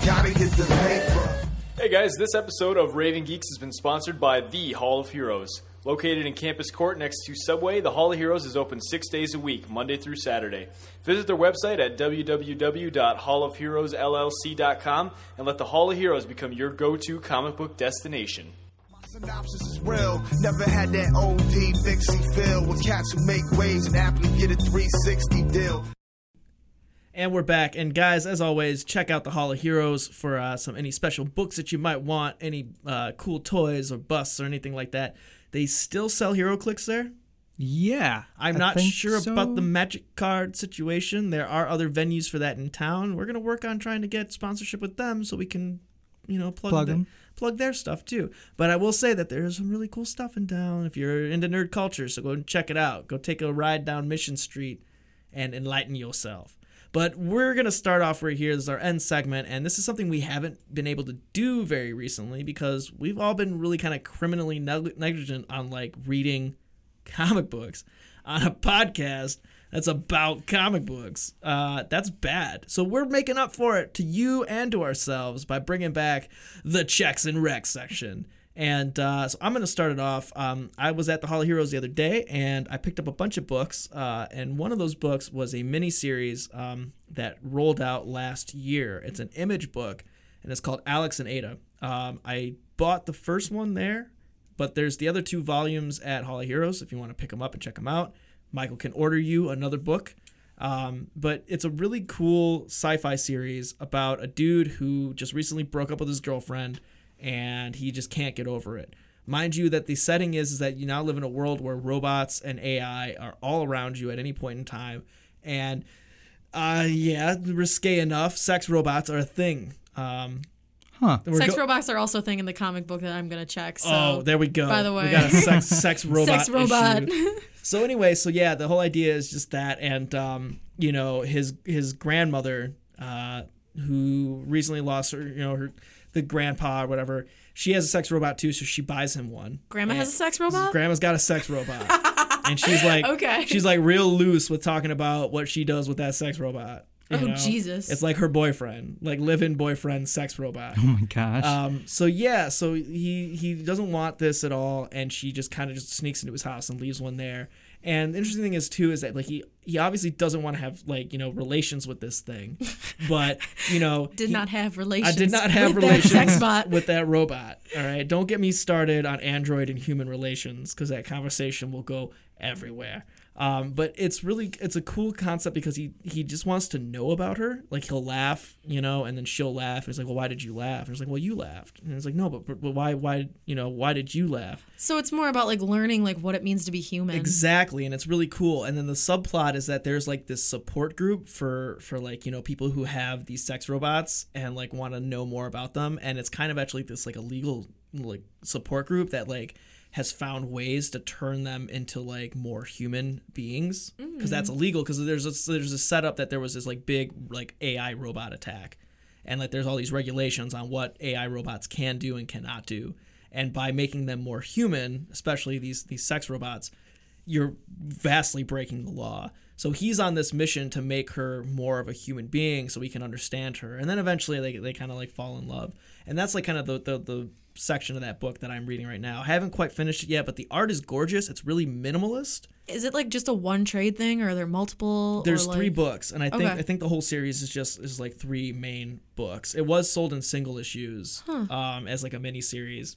Gotta get the paper. Hey guys, this episode of Raven Geeks has been sponsored by The Hall of Heroes. Located in Campus Court next to Subway, the Hall of Heroes is open six days a week, Monday through Saturday. Visit their website at www.hallofheroesllc.com and let the Hall of Heroes become your go to comic book destination. Synopsis is real. Never had that OD Dixie feel with cats who make waves and aptly get a 360 deal. And we're back. And guys, as always, check out the Hall of Heroes for uh, some any special books that you might want, any uh, cool toys or busts or anything like that. They still sell HeroClix there. Yeah. I'm I not think sure so. about the Magic Card situation. There are other venues for that in town. We're gonna work on trying to get sponsorship with them so we can, you know, plug Plug the- 'em. Plug their stuff too. But I will say that there is some really cool stuff in town if you're into nerd culture. So go and check it out. Go take a ride down Mission Street and enlighten yourself. But we're gonna start off right here. This is our end segment, and this is something we haven't been able to do very recently because we've all been really kind of criminally neg- negligent on like reading comic books on a podcast that's about comic books. Uh, that's bad. So we're making up for it to you and to ourselves by bringing back the checks and wrecks section. And uh, so I'm going to start it off. Um, I was at the Hall of Heroes the other day, and I picked up a bunch of books. Uh, and one of those books was a mini series um, that rolled out last year. It's an image book, and it's called Alex and Ada. Um, I bought the first one there, but there's the other two volumes at Hall of Heroes if you want to pick them up and check them out. Michael can order you another book. Um, but it's a really cool sci fi series about a dude who just recently broke up with his girlfriend and he just can't get over it. Mind you, that the setting is, is that you now live in a world where robots and AI are all around you at any point in time. And uh, yeah, risque enough, sex robots are a thing. Um, Huh. Sex go- robots are also a thing in the comic book that I'm gonna check. So oh, there we go. by the way, we way. got a sex, sex robot. sex robot. So anyway, so yeah, the whole idea is just that, and um, you know, his his grandmother, uh, who recently lost her, you know, her the grandpa or whatever, she has a sex robot too, so she buys him one. Grandma has a sex robot? Grandma's got a sex robot, and she's like, Okay. she's like real loose with talking about what she does with that sex robot. You Oh, know? Jesus. It's like her boyfriend, like live-in boyfriend, sex robot. Oh my gosh. Um, so yeah, so he he doesn't want this at all, and she just kind of just sneaks into his house and leaves one there. And the interesting thing is too is that like he he obviously doesn't want to have like you know relations with this thing, but you know Did he- not have relations. I did not have with that relations sex bot. with that robot. All right, don't get me started on android and human relations because that conversation will go everywhere. Um, but it's really it's a cool concept because he he just wants to know about her. Like he'll laugh, you know, and then she'll laugh. And it's like, well, why did you laugh? And it's like, well, you laughed. And it's like, no, but, but why why you know why did you laugh? So it's more about like learning like what it means to be human. Exactly, and it's really cool. And then the subplot is that there's like this support group for for like you know people who have these sex robots and like want to know more about them. And it's kind of actually this like a legal like support group that like has found ways to turn them into like more human beings. Mm-hmm. Because that's illegal because there's a, there's a setup that there was this like big like AI robot attack. And like there's all these regulations on what AI robots can do and cannot do. And by making them more human especially these these sex robots you're vastly breaking the law. So he's on this mission to make her more of a human being so we can understand her. And then eventually they, they kind of like fall in love. And that's like kind of the, the the section of that book that i'm reading right now i haven't quite finished it yet but the art is gorgeous it's really minimalist Is it like just a one trade thing or are there multiple? there's or, three books, and I think Okay. I think the whole series is just is like three main books. It was sold in single issues, um, as like a mini series.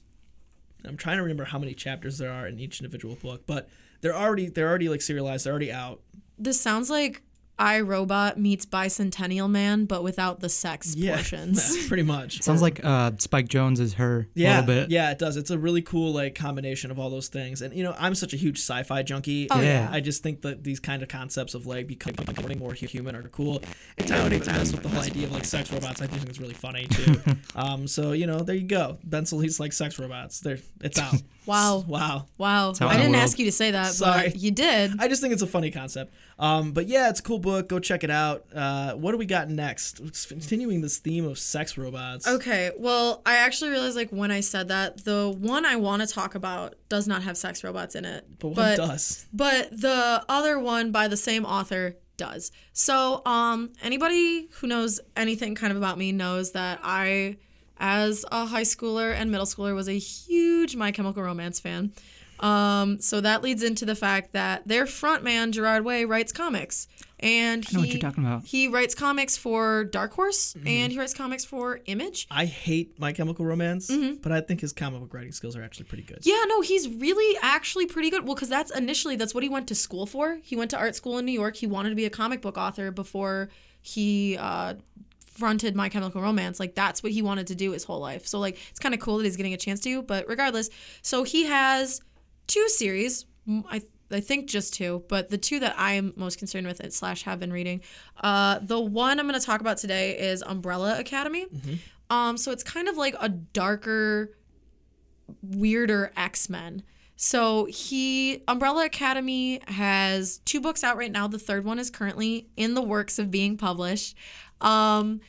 I'm trying to remember how many chapters there are in each individual book, but they're already they're already like serialized. They're already out. This sounds like iRobot meets Bicentennial Man, but without the sex portions. pretty much. Sounds like uh, Spike Jonze is her yeah, a little bit. yeah, it does. It's a really cool like combination of all those things. And you know, I'm such a huge sci-fi junkie. Oh, yeah. I just think that these kind of concepts of like becoming, becoming more human are cool. It's how they mess with the whole idea of like sex robots. I think it's really funny too. um, so you know, there you go. Ben he's like sex robots. There, it's out. Wow. wow. Wow. I didn't world- ask you to say that, Sorry. but you did. I just think it's a funny concept. Um, but yeah, it's a cool book. Go check it out. Uh, what do we got next? It's continuing this theme of sex robots. Okay, well, I actually realized like when I said that, the one I want to talk about does not have sex robots in it. But what does? But the other one by the same author does. So, um, anybody who knows anything kind of about me knows that I as a high schooler and middle schooler, was a huge My Chemical Romance fan. Um, so that leads into the fact that their frontman Gerard Way writes comics, and he know what you're talking about. he writes comics for Dark Horse Mm-hmm. and he writes comics for Image. I hate My Chemical Romance, Mm-hmm. but I think his comic book writing skills are actually pretty good. Yeah, no, he's really actually pretty good. Well, because that's initially that's what he went to school for. He went to art school in New York. He wanted to be a comic book author before he uh, fronted My Chemical Romance. Like that's what he wanted to do his whole life. So like it's kind of cool that he's getting a chance to. But regardless, so he has two series. I I think just two, but the two that I'm most concerned with slash have been reading. Uh, the one I'm going to talk about today is Umbrella Academy. Um, so it's kind of like a darker weirder X-Men. So he Umbrella Academy has two books out right now. The third one is currently in the works of being published. Um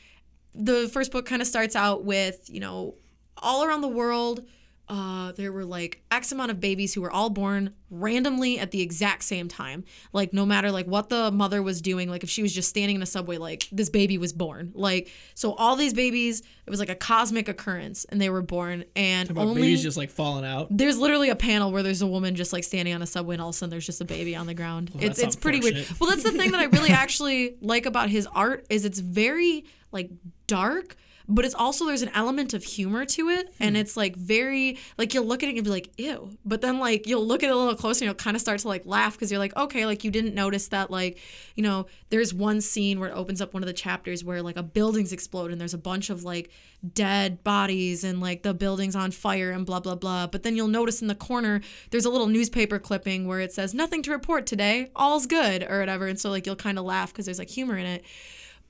the first book kind of starts out with, you know, all around the world uh, there were like X amount of babies who were all born randomly at the exact same time. Like no matter like what the mother was doing, like if she was just standing in a subway, like this baby was born. Like so, all these babies, it was like a cosmic occurrence, and they were born. And About only babies just like falling out. there's literally a panel where there's a woman just like standing on a subway and all of a sudden there's just a baby on the ground. it's it's pretty weird. Well, that's the thing that I really actually like about his art is it's very like dark, but it's also there's an element of humor to it and Hmm. it's like very like you'll look at it and be like ew, but then like you'll look at it a little closer and you'll kind of start to like laugh because you're like okay, like you didn't notice that like you know there's one scene where it opens up one of the chapters where like a building's explode and there's a bunch of like dead bodies and like the building's on fire and blah blah blah. But then you'll notice in the corner there's a little newspaper clipping where it says nothing to report today, all's good or whatever. And so like you'll kind of laugh because there's like humor in it.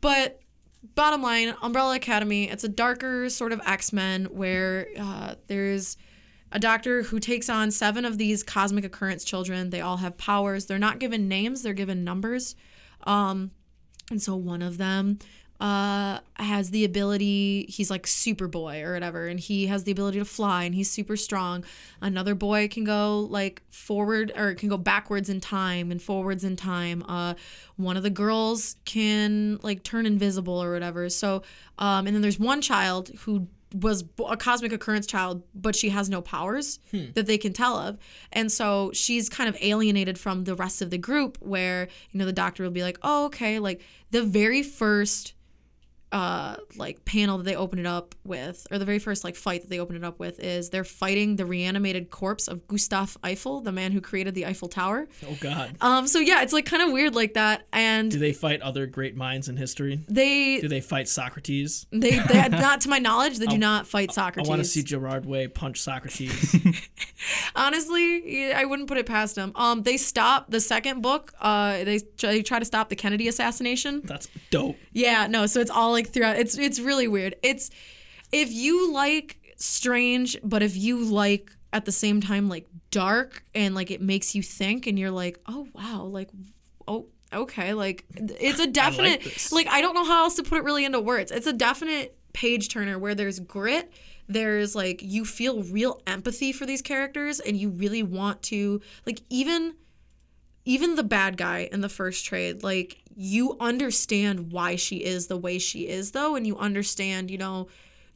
But bottom line, Umbrella Academy, it's a darker sort of X Men where uh, there's a doctor who takes on seven of these cosmic occurrence children. They all have powers. They're not given names, they're given numbers. Um, and so one of them uh, has the ability, he's like Superboy or whatever, and he has the ability to fly and he's super strong. Another boy can go like forward or can go backwards in time and forwards in time. Uh, one of the girls can like turn invisible or whatever. So, um, and then there's one child who was a cosmic occurrence child, but she has no powers that they can tell of. And so she's kind of alienated from the rest of the group where, you know, the doctor will be like, oh, okay, like the very first uh like panel that they open it up with or the very first like fight that they open it up with is they're fighting the reanimated corpse of Gustav Eiffel, the man who created the Eiffel Tower. Oh God. Um so yeah, it's like kind of weird like that and Do they fight other great minds in history? they Do they fight Socrates? they, they not to my knowledge they do not fight Socrates. I Socrates. want to see Gerard Way punch Socrates. Honestly, I wouldn't put it past them. Um, they stop the second book. Uh, they they try to stop the Kennedy assassination. That's dope. Yeah, no. So it's all like throughout. It's it's really weird. It's if you like strange, but if you like at the same time like dark and like it makes you think, and you're like, oh wow, like oh okay, like it's a definite. this. like I don't know how else to put it really into words. It's a definite page turner where there's grit. There's like you feel real empathy for these characters, and you really want to like even even the bad guy in the first trade, like you understand why she is the way she is though, and you understand, you know,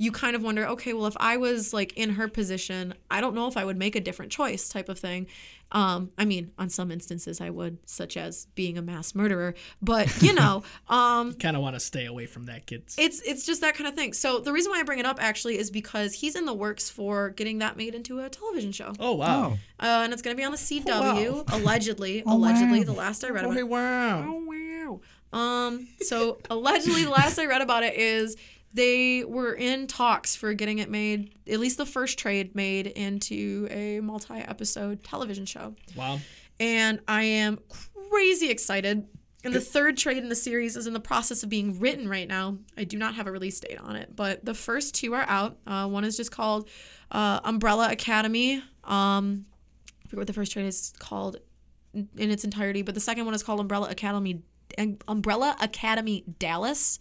you kind of wonder, okay, well if I was like in her position, I don't know if I would make a different choice type of thing. Um, I mean, on some instances I would, such as being a mass murderer, but you know, um Kind of want to stay away from that, kids. it's it's just that kind of thing. So the reason why I bring it up actually is because he's in the works for getting that made into a television show. oh wow. Uh, and it's going to be on the CW, wow. allegedly. Oh, allegedly, wow. the last I read Oh, about hey, it. wow. Oh, wow. Um, so allegedly, the last I read about it is they were in talks for getting it made, at least the first trade made into a multi-episode television show. Wow. And I am crazy excited. And the third trade in the series is in the process of being written right now. I do not have a release date on it, but the first two are out. Uh, one is just called uh, Umbrella Academy. Um, I forget what the first trade is called in its entirety, but the second one is called Umbrella Academy Umbrella Academy Dallas,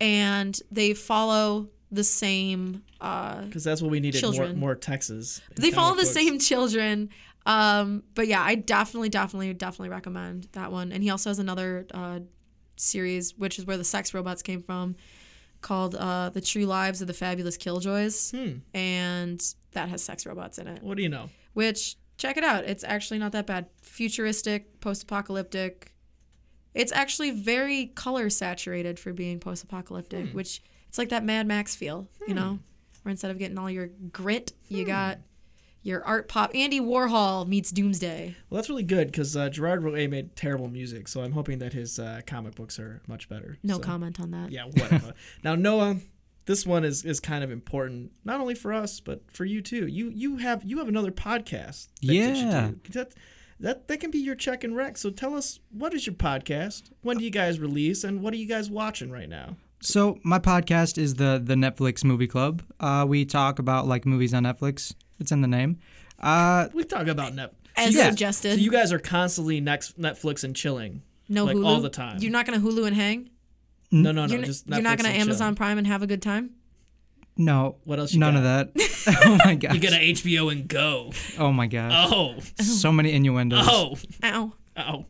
and they follow the same. Uh, Because that's what we needed. More, Children. more Texas. they follow the books. same children. Um, but yeah, I definitely, definitely, definitely recommend that one. And he also has another uh, series, which is where the sex robots came from, called uh, "The True Lives of the Fabulous Killjoys," Hmm. and that has sex robots in it. What do you know? Which check it out. It's actually not that bad. Futuristic, post-apocalyptic. It's actually very color saturated for being post-apocalyptic, Hmm. which it's like that Mad Max feel, you know, where instead of getting all your grit, Hmm. you got your art pop. Andy Warhol meets Doomsday. Well, that's really good because uh, Gerard Way made terrible music, so I'm hoping that his uh, comic books are much better. No So, comment on that. Yeah, whatever. now, Noah, this one is, is kind of important, not only for us but for you too. You you have you have another podcast. That, that you Yeah. do. That, that that can be your check and rec. So tell us what is your podcast? When do you guys release? And what are you guys watching right now? So my podcast is the the Netflix Movie Club. Uh, we talk about like movies on Netflix. It's in the name. Uh, We talk about Netflix. As Yeah. suggested. So you guys are constantly next Netflix and chilling. no like, Hulu all the time. You're not gonna Hulu and hang. No, no, no. you're, n- just you're not gonna and chill. Amazon Prime and have a good time. No. What else you None got? of that. oh my god. You get a HBO and go. oh my god. Oh, So many innuendos. oh, Ow. oh.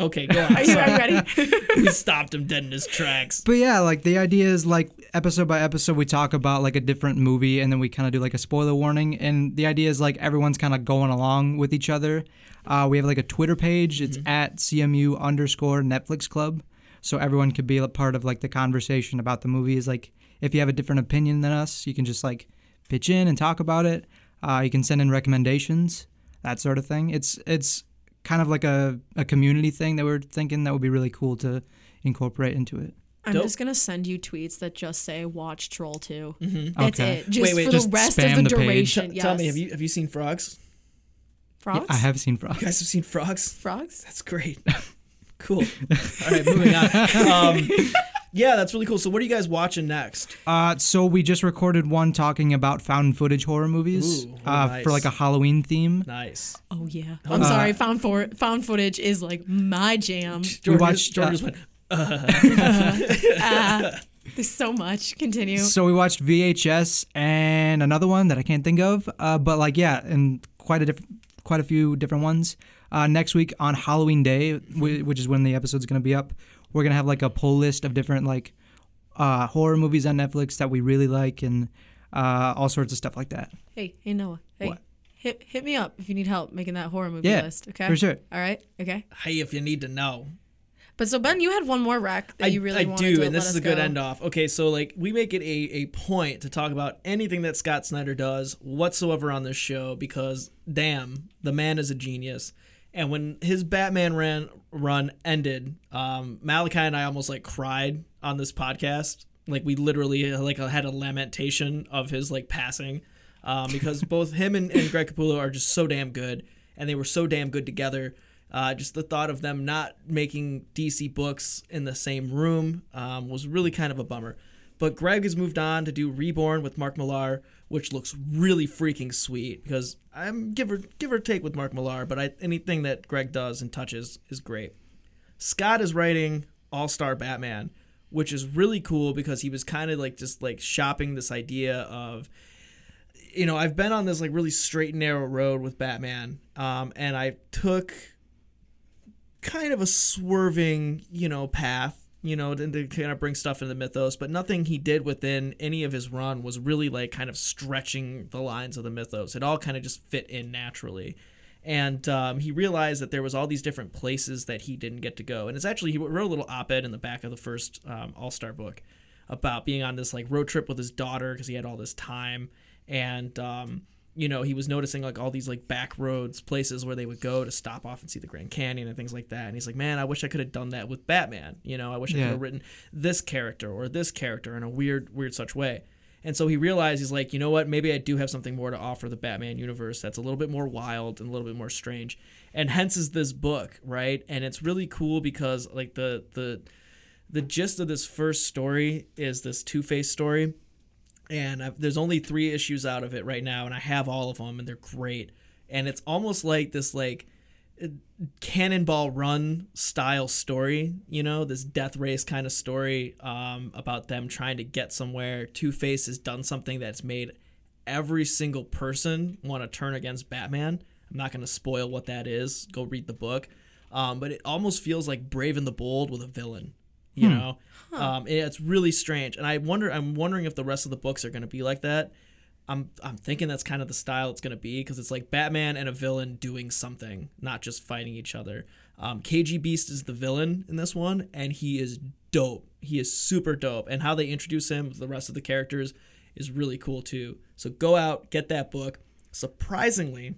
Okay, go on. Are you, are you ready? we stopped him dead in his tracks. But yeah, like the idea is like episode by episode we talk about like a different movie and then we kind of do like a spoiler warning and the idea is like everyone's kind of going along with each other. Uh, we have like a Twitter page. It's at CMU underscore Netflix Club, so everyone could be a part of like the conversation about the movies. Like if you have a different opinion than us, you can just like pitch in and talk about it. Uh, you can send in recommendations, that sort of thing. It's it's kind of like a, a community thing that we're thinking that would be really cool to incorporate into it. I'm Dope. just gonna send you tweets that just say "Watch Troll 2. Mm-hmm. That's Okay. it. Just Wait, wait, for just the rest of the the duration. T- yes. Tell me, have you have you seen frogs? frogs? I have seen frogs. You guys have seen frogs? frogs. That's great. cool. All right, moving on. Um, yeah, that's really cool. So, what are you guys watching next? Uh, so we just recorded one talking about found footage horror movies Ooh, oh, uh, nice. for like a Halloween theme. Nice. Oh yeah. I'm sorry. Found for found footage is like my jam. George, watched, George uh, just went. There's so much. Continue. So we watched VHS and another one that I can't think of. Uh, but like yeah, and quite a diff- quite a few different ones. Uh, next week on Halloween Day, which is when the episode's gonna be up, we're gonna have like a pull list of different like uh, horror movies on Netflix that we really like and uh, all sorts of stuff like that. Hey, hey Noah. Hey. What? Hit, hit me up if you need help making that horror movie Yeah, list, okay? for sure. All right, okay. Hey, if you need to know. But so Ben, you had one more rec that I, you really I wanted do, to and this is a good go. end off. Okay, so like we make it a, a point to talk about anything that Scott Snyder does whatsoever on this show because damn, the man is a genius. And when his Batman ran run ended, um, Malachi and I almost like cried on this podcast. Like we literally uh, like had a lamentation of his like passing, um, because both him and, and Greg Capullo are just so damn good, and they were so damn good together. Uh, just the thought of them not making DC books in the same room um, was really kind of a bummer. But Greg has moved on to do Reborn with Mark Millar, which looks really freaking sweet. Because I'm give or give or take with Mark Millar, but I, anything that Greg does and touches is great. Scott is writing All Star Batman, which is really cool because he was kind of like just like shopping this idea of you know, I've been on this like really straight and narrow road with Batman, um, and I took kind of a swerving, you know, path, you know, to, to kind of bring stuff into the mythos, but nothing he did within any of his run was really like kind of stretching the lines of the mythos. It all kind of just fit in naturally. And um, he realized that there was all these different places that he didn't get to go. And it's actually he wrote a little op-ed in the back of the first um, All Star book about being on this like road trip with his daughter because he had all this time and um, you know he was noticing like all these like back roads places where they would go to stop off and see the grand canyon and things like that. And he's like man i wish i could have done that with batman you know? I wish i Yeah. could have written this character or this character in a weird weird such way. And so he realized he's like you know what? Maybe i do have something more to offer the batman universe that's a little bit more wild and a little bit more strange. And hence is this book right? And it's really cool because like the the the gist of this first story is this two-face story and I've, there's only three issues out of it right now and i have all of them and they're great. And it's almost like this like uh, cannonball run style story you know this death race kind of story um, about them trying to get somewhere. Two-face has done something that's made every single person want to turn against batman. I'm not going to spoil what that is. Go read the book. Um, but it almost feels like brave and the bold with a villain You know, um, it's really strange, and I wonder. I'm wondering if the rest of the books are going to be like that. I'm I'm thinking that's kind of the style it's going to be because it's like Batman and a villain doing something, not just fighting each other. Um, KG Beast is the villain in this one, and he is dope. He is super dope, and how they introduce him the rest of the characters is really cool too. So go out, get that book. Surprisingly,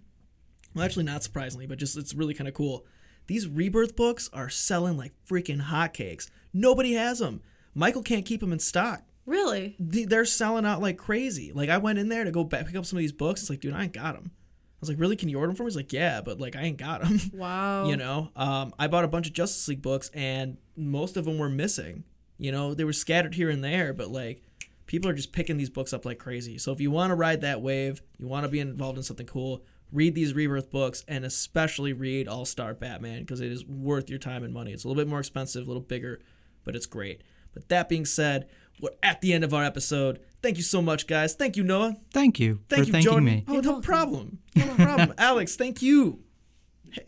well, actually not surprisingly, but just it's really kind of cool. These rebirth books are selling like freaking hotcakes. Nobody has them. Michael can't keep them in stock. Really? They're selling out like crazy. Like I went in there to go back, pick up some of these books. It's like, dude, I ain't got them. I was like, really? Can you order them for me? He's like, yeah, but like I ain't got them. Wow. You know, um, I bought a bunch of Justice League books, and most of them were missing. You know, they were scattered here and there, but like people are just picking these books up like crazy. So if you want to ride that wave, you want to be involved in something cool, read these Rebirth books, and especially read All Star Batman because it is worth your time and money. It's a little bit more expensive, a little bigger, but it's great. But that being said, we're at the end of our episode. Thank you so much, guys. Thank you, Noah. Thank you Thank for you, thanking Jordan. me. Oh, no problem. No problem. Alex, thank you.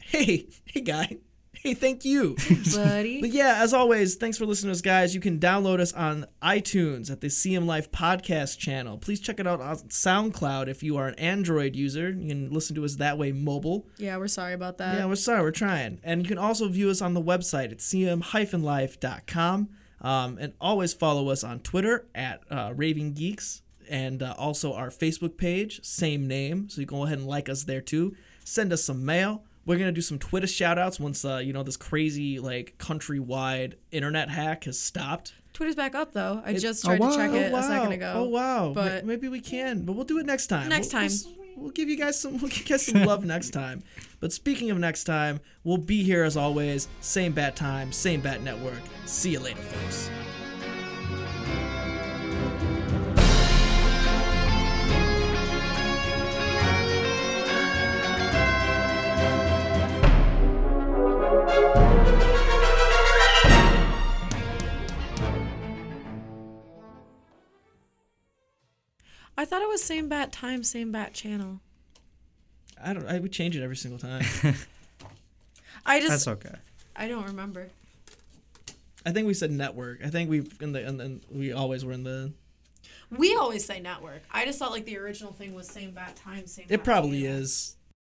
Hey, hey, guy. Hey, thank you. buddy. But yeah, as always, thanks for listening to us, guys. You can download us on iTunes at the CM Life podcast channel. Please check it out on SoundCloud if you are an Android user. You can listen to us that way mobile. yeah, we're sorry about that. Yeah, we're sorry, we're trying. And you can also view us on the website at cm-life.com. Um, and always follow us on Twitter at uh, Raving Geeks and uh, also our Facebook page, same name. So you can go ahead and like us there too. Send us some mail. We're gonna do some Twitter shout outs once uh, you know this crazy like countrywide internet hack has stopped. Twitter's back up though. I just oh, tried wow. to check Oh, it a second ago. Oh wow! But- Ma- maybe we can, but we'll do it next time. Next We'll- time. We'll, we'll give you guys some. We'll give you guys some love next time. But speaking of next time, we'll be here as always. Same bat time, same bat network. See you later, folks. I thought it was same bat time, same bat channel. I don't. I would change it every single time. I just That's okay. I don't remember. I think we said network. I think we in the and then we always were in the. We always say network. I just thought like the original thing was same bat time, same. It bat probably channel. is.